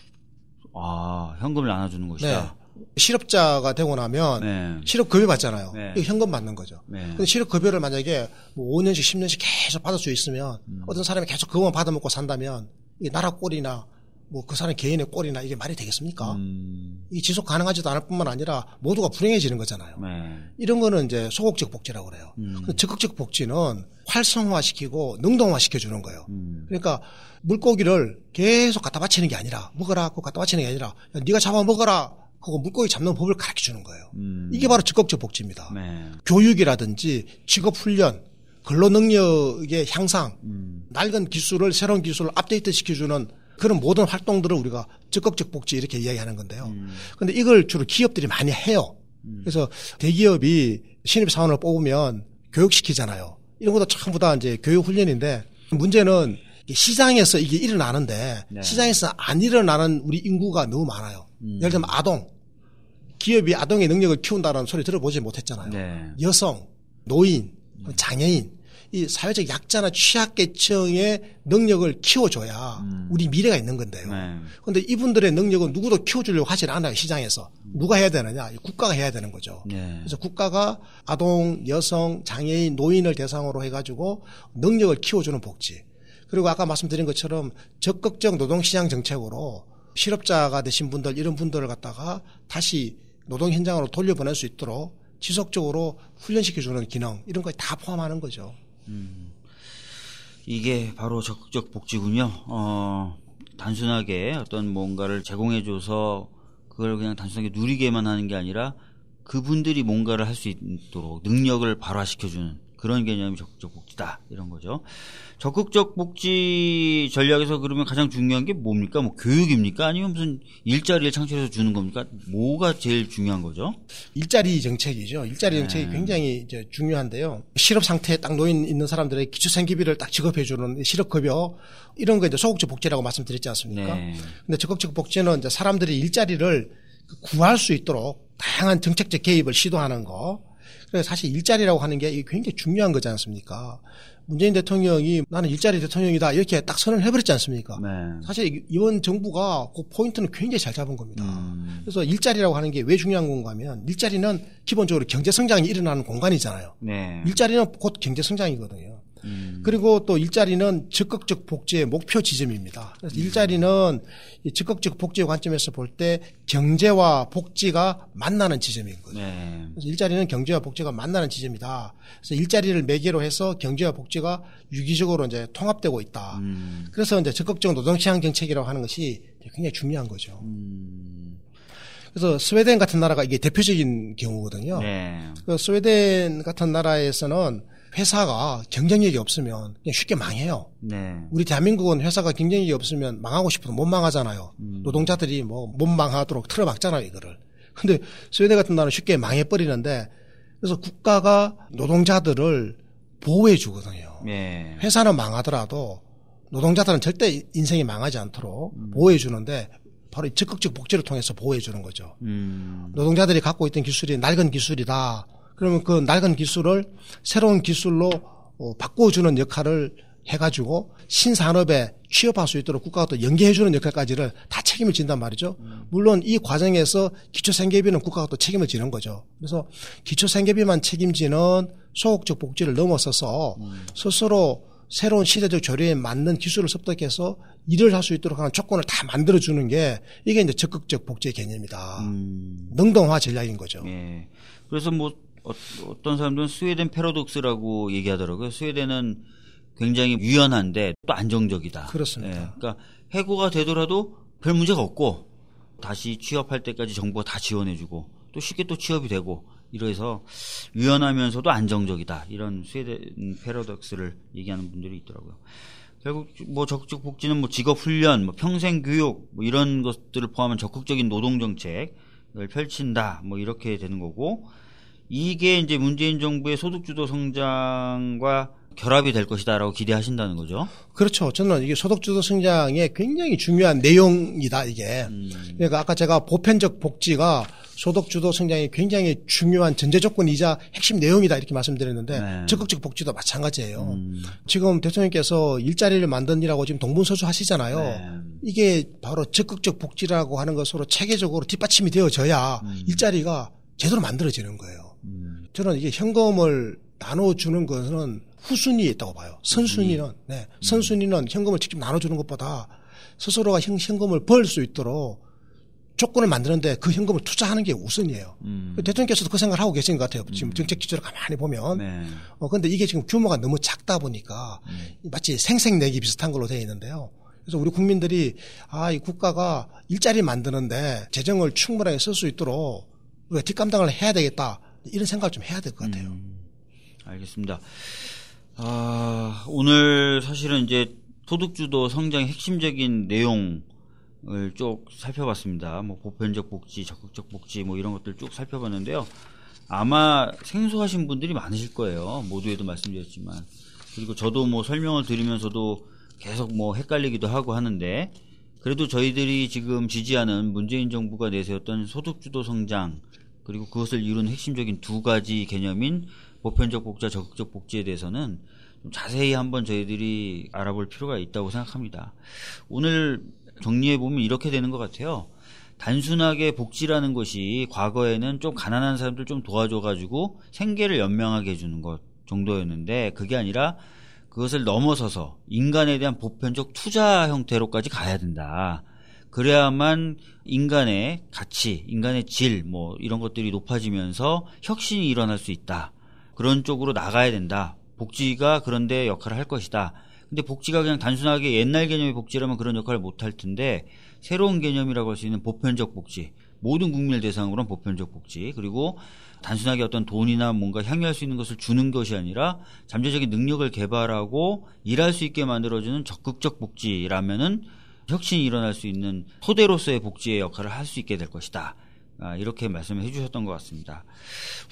아 현금을 나눠주는 것이다. 실업자가 되고 나면 네. 실업급여 받잖아요. 네. 이거 현금 받는 거죠. 네. 근데 실업급여를 만약에 뭐 5년씩 10년씩 계속 받을 수 있으면 음. 어떤 사람이 계속 그것만 받아먹고 산다면 이게 나라 꼴이나 뭐 그 사람 개인의 꼴이나 이게 말이 되겠습니까? 음. 이 지속 가능하지도 않을 뿐만 아니라 모두가 불행해지는 거잖아요. 네. 이런 거는 이제 소극적 복지라고 그래요. 음. 적극적 복지는 활성화시키고 능동화시켜 주는 거예요. 음. 그러니까 물고기를 계속 갖다 바치는 게 아니라 먹어라 그거 갖다 바치는 게 아니라 야, 네가 잡아 먹어라 그거 물고기 잡는 법을 가르쳐 주는 거예요. 음. 이게 바로 적극적 복지입니다. 네. 교육이라든지 직업 훈련, 근로 능력의 향상, 음. 낡은 기술을 새로운 기술을 업데이트 시켜주는 그런 모든 활동들을 우리가 적극적 복지 이렇게 이야기하는 건데요. 음. 근데 이걸 주로 기업들이 많이 해요. 그래서 대기업이 신입 사원을 뽑으면 교육시키잖아요. 이런 것도 전부 다 이제 교육 훈련인데 문제는 이 시장에서 이게 일어나는데 네. 시장에서 안 일어나는 우리 인구가 너무 많아요. 예를 들면 아동. 기업이 아동의 능력을 키운다는 소리 들어보지 못했잖아요. 네. 여성, 노인, 장애인, 이 사회적 약자나 취약계층의 능력을 키워줘야 우리 미래가 있는 건데요. 네. 그런데 이분들의 능력은 누구도 키워주려고 하지 않아요, 시장에서. 누가 해야 되느냐? 국가가 해야 되는 거죠. 네. 그래서 국가가 아동, 여성, 장애인, 노인을 대상으로 해가지고 능력을 키워주는 복지. 그리고 아까 말씀드린 것처럼 적극적 노동시장 정책으로 실업자가 되신 분들, 이런 분들을 갖다가 다시 노동 현장으로 돌려보낼 수 있도록 지속적으로 훈련시켜주는 기능, 이런 거에 다 포함하는 거죠. 이게 바로 적극적 복지군요. 어, 단순하게 어떤 뭔가를 제공해줘서 그걸 그냥 단순하게 누리게만 하는 게 아니라 그분들이 뭔가를 할 수 있도록 능력을 발화시켜주는 그런 개념이 적극적 복지다 이런 거죠. 적극적 복지 전략에서 그러면 가장 중요한 게 뭡니까? 뭐 교육입니까? 아니면 무슨 일자리를 창출해서 주는 겁니까? 뭐가 제일 중요한 거죠? 일자리 정책이죠. 일자리 정책이 굉장히 이제 중요한데요. 실업 상태에 딱 놓인 있는 사람들의 기초 생계비를 딱 지급해 주는 실업 급여 이런 거 이제 소극적 복지라고 말씀드렸지 않습니까? 네. 근데 적극적 복지는 이제 사람들이 일자리를 구할 수 있도록 다양한 정책적 개입을 시도하는 거. 그래서 사실 일자리라고 하는 게 굉장히 중요한 거지 않습니까? 문재인 대통령이 나는 일자리 대통령이다 이렇게 딱 선언을 해버렸지 않습니까? 네. 사실 이번 정부가 그 포인트는 굉장히 잘 잡은 겁니다. 음. 그래서 일자리라고 하는 게 왜 중요한 건가 하면 일자리는 기본적으로 경제 성장이 일어나는 공간이잖아요. 네. 일자리는 곧 경제 성장이거든요. 음. 그리고 또 일자리는 적극적 복지의 목표 지점입니다. 그래서 일자리는 이 적극적 복지의 관점에서 볼 때 경제와 복지가 만나는 지점인 거죠. 네. 그래서 일자리는 경제와 복지가 만나는 지점이다. 그래서 일자리를 매개로 해서 경제와 복지가 유기적으로 이제 통합되고 있다. 음. 그래서 이제 적극적 노동 시장 정책이라고 하는 것이 굉장히 중요한 거죠. 음. 그래서 스웨덴 같은 나라가 이게 대표적인 경우거든요. 네. 그 스웨덴 같은 나라에서는 회사가 경쟁력이 없으면 그냥 쉽게 망해요. 네. 우리 대한민국은 회사가 경쟁력이 없으면 망하고 싶어도 못 망하잖아요. 노동자들이 뭐 못 망하도록 틀어막잖아요, 이거를. 근데 스웨덴 같은 나라는 쉽게 망해버리는데 그래서 국가가 노동자들을 보호해 주거든요. 네. 회사는 망하더라도 노동자들은 절대 인생이 망하지 않도록 보호해 주는데 바로 이 적극적 복지를 통해서 보호해 주는 거죠. 음. 노동자들이 갖고 있던 기술이 낡은 기술이다. 그러면 그 낡은 기술을 새로운 기술로 어, 바꿔주는 역할을 해가지고 신산업에 취업할 수 있도록 국가가 또 연계해주는 역할까지를 다 책임을 진단 말이죠. 물론 이 과정에서 기초생계비는 국가가 또 책임을 지는 거죠. 그래서 기초생계비만 책임지는 소극적 복지를 넘어서서 스스로 새로운 시대적 조류에 맞는 기술을 습득해서 일을 할 수 있도록 하는 조건을 다 만들어주는 게 이게 이제 적극적 복지의 개념이다. 음. 능동화 전략인 거죠. 예. 그래서 뭐 어, 어떤 사람들은 스웨덴 패러독스라고 얘기하더라고요. 스웨덴은 굉장히 유연한데 또 안정적이다. 그렇습니다. 예. 그러니까 해고가 되더라도 별 문제가 없고 다시 취업할 때까지 정부가 다 지원해주고 또 쉽게 또 취업이 되고 이래서 유연하면서도 안정적이다. 이런 스웨덴 패러독스를 얘기하는 분들이 있더라고요. 결국 뭐 적극적 복지는 뭐 직업 훈련, 뭐 평생 교육 뭐 이런 것들을 포함한 적극적인 노동 정책을 펼친다. 뭐 이렇게 되는 거고 이게 이제 문재인 정부의 소득주도 성장과 결합이 될 것이다라고 기대하신다는 거죠. 그렇죠. 저는 이게 소득주도 성장의 굉장히 중요한 내용이다 이게. 음. 그러니까 아까 제가 보편적 복지가 소득주도 성장이 굉장히 중요한 전제 조건이자 핵심 내용이다 이렇게 말씀드렸는데 네. 적극적 복지도 마찬가지예요. 음. 지금 대통령께서 일자리를 만든이라고 지금 동분서주 하시잖아요. 네. 이게 바로 적극적 복지라고 하는 것으로 체계적으로 뒷받침이 되어져야 음. 일자리가 제대로 만들어지는 거예요. 음. 저는 이게 현금을 나눠주는 것은 후순위에 있다고 봐요. 선순위는, 네. 선순위는 현금을 직접 나눠주는 것보다 스스로가 현, 현금을 벌 수 있도록 조건을 만드는데 그 현금을 투자하는 게 우선이에요. 음. 대통령께서도 그 생각을 하고 계신 것 같아요. 지금 음. 정책 기조를 가만히 보면. 네. 어, 근데 이게 지금 규모가 너무 작다 보니까 음. 마치 생색내기 비슷한 걸로 되어 있는데요. 그래서 우리 국민들이 아, 이 국가가 일자리 만드는데 재정을 충분하게 쓸 수 있도록 우리가 뒷감당을 해야 되겠다. 이런 생각을 좀 해야 될 것 같아요. 음. 알겠습니다. 아, 오늘 사실은 이제 소득주도 성장의 핵심적인 내용을 쭉 살펴봤습니다. 뭐 보편적 복지, 적극적 복지 뭐 이런 것들 쭉 살펴봤는데요. 아마 생소하신 분들이 많으실 거예요. 모두에도 말씀드렸지만. 그리고 저도 뭐 설명을 드리면서도 계속 뭐 헷갈리기도 하고 하는데 그래도 저희들이 지금 지지하는 문재인 정부가 내세웠던 소득주도 성장 그리고 그것을 이루는 핵심적인 두 가지 개념인 보편적 복지와 적극적 복지에 대해서는 좀 자세히 한번 저희들이 알아볼 필요가 있다고 생각합니다. 오늘 정리해 보면 이렇게 되는 것 같아요. 단순하게 복지라는 것이 과거에는 좀 가난한 사람들 좀 도와줘가지고 생계를 연명하게 해주는 것 정도였는데 그게 아니라 그것을 넘어서서 인간에 대한 보편적 투자 형태로까지 가야 된다. 그래야만 인간의 가치, 인간의 질, 뭐 이런 것들이 높아지면서 혁신이 일어날 수 있다. 그런 쪽으로 나가야 된다. 복지가 그런데 역할을 할 것이다. 근데 복지가 그냥 단순하게 옛날 개념의 복지라면 그런 역할을 못 할 텐데 새로운 개념이라고 할 수 있는 보편적 복지. 모든 국민을 대상으로 한 보편적 복지. 그리고 단순하게 어떤 돈이나 뭔가 향유할 수 있는 것을 주는 것이 아니라 잠재적인 능력을 개발하고 일할 수 있게 만들어주는 적극적 복지라면은 혁신이 일어날 수 있는 토대로서의 복지의 역할을 할 수 있게 될 것이다. 아, 이렇게 말씀을 해주셨던 것 같습니다.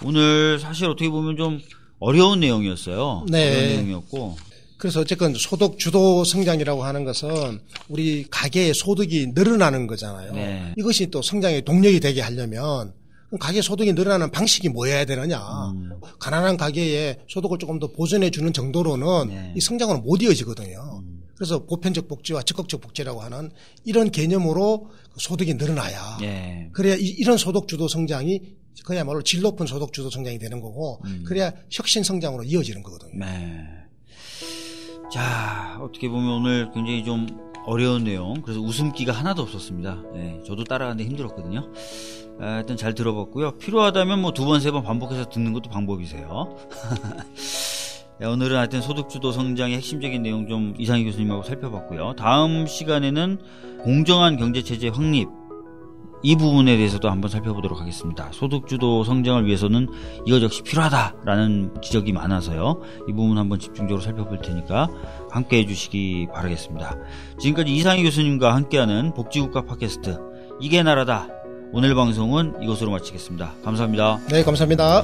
오늘 사실 어떻게 보면 좀 어려운 내용이었어요. 네. 어려운 내용이었고. 그래서 어쨌건 소득 주도 성장이라고 하는 것은 우리 가계의 소득이 늘어나는 거잖아요. 네. 이것이 또 성장의 동력이 되게 하려면 가계 소득이 늘어나는 방식이 뭐여야 되느냐. 음. 가난한 가계의 소득을 조금 더 보존해 주는 정도로는 네. 이 성장은 못 이어지거든요. 음. 그래서 보편적 복지와 적극적 복지라고 하는 이런 개념으로 소득이 늘어나야 네. 그래야 이, 런 소득 주도 성장이 그야말로 질 높은 소득 주도 성장이 되는 거고 음. 그래야 혁신 성장으로 이어지는 거거든요. 네. 자 어떻게 보면 오늘 굉장히 좀 어려운 내용 그래서 웃음기가 하나도 없었습니다. 네, 저도 따라가는데 힘들었거든요. 아, 하여튼 잘 들어봤고요. 필요하다면 뭐 두 번, 세 번 반복해서 듣는 것도 방법이세요. 네, 오늘은 하여튼 소득주도 성장의 핵심적인 내용 좀 이상희 교수님하고 살펴봤고요. 다음 시간에는 공정한 경제체제 확립 이 부분에 대해서도 한번 살펴보도록 하겠습니다. 소득주도 성장을 위해서는 이것 역시 필요하다라는 지적이 많아서요. 이 부분 한번 집중적으로 살펴볼 테니까 함께 해주시기 바라겠습니다. 지금까지 이상희 교수님과 함께하는 복지국가 팟캐스트 이게 나라다. 오늘 방송은 이것으로 마치겠습니다. 감사합니다. 네, 감사합니다.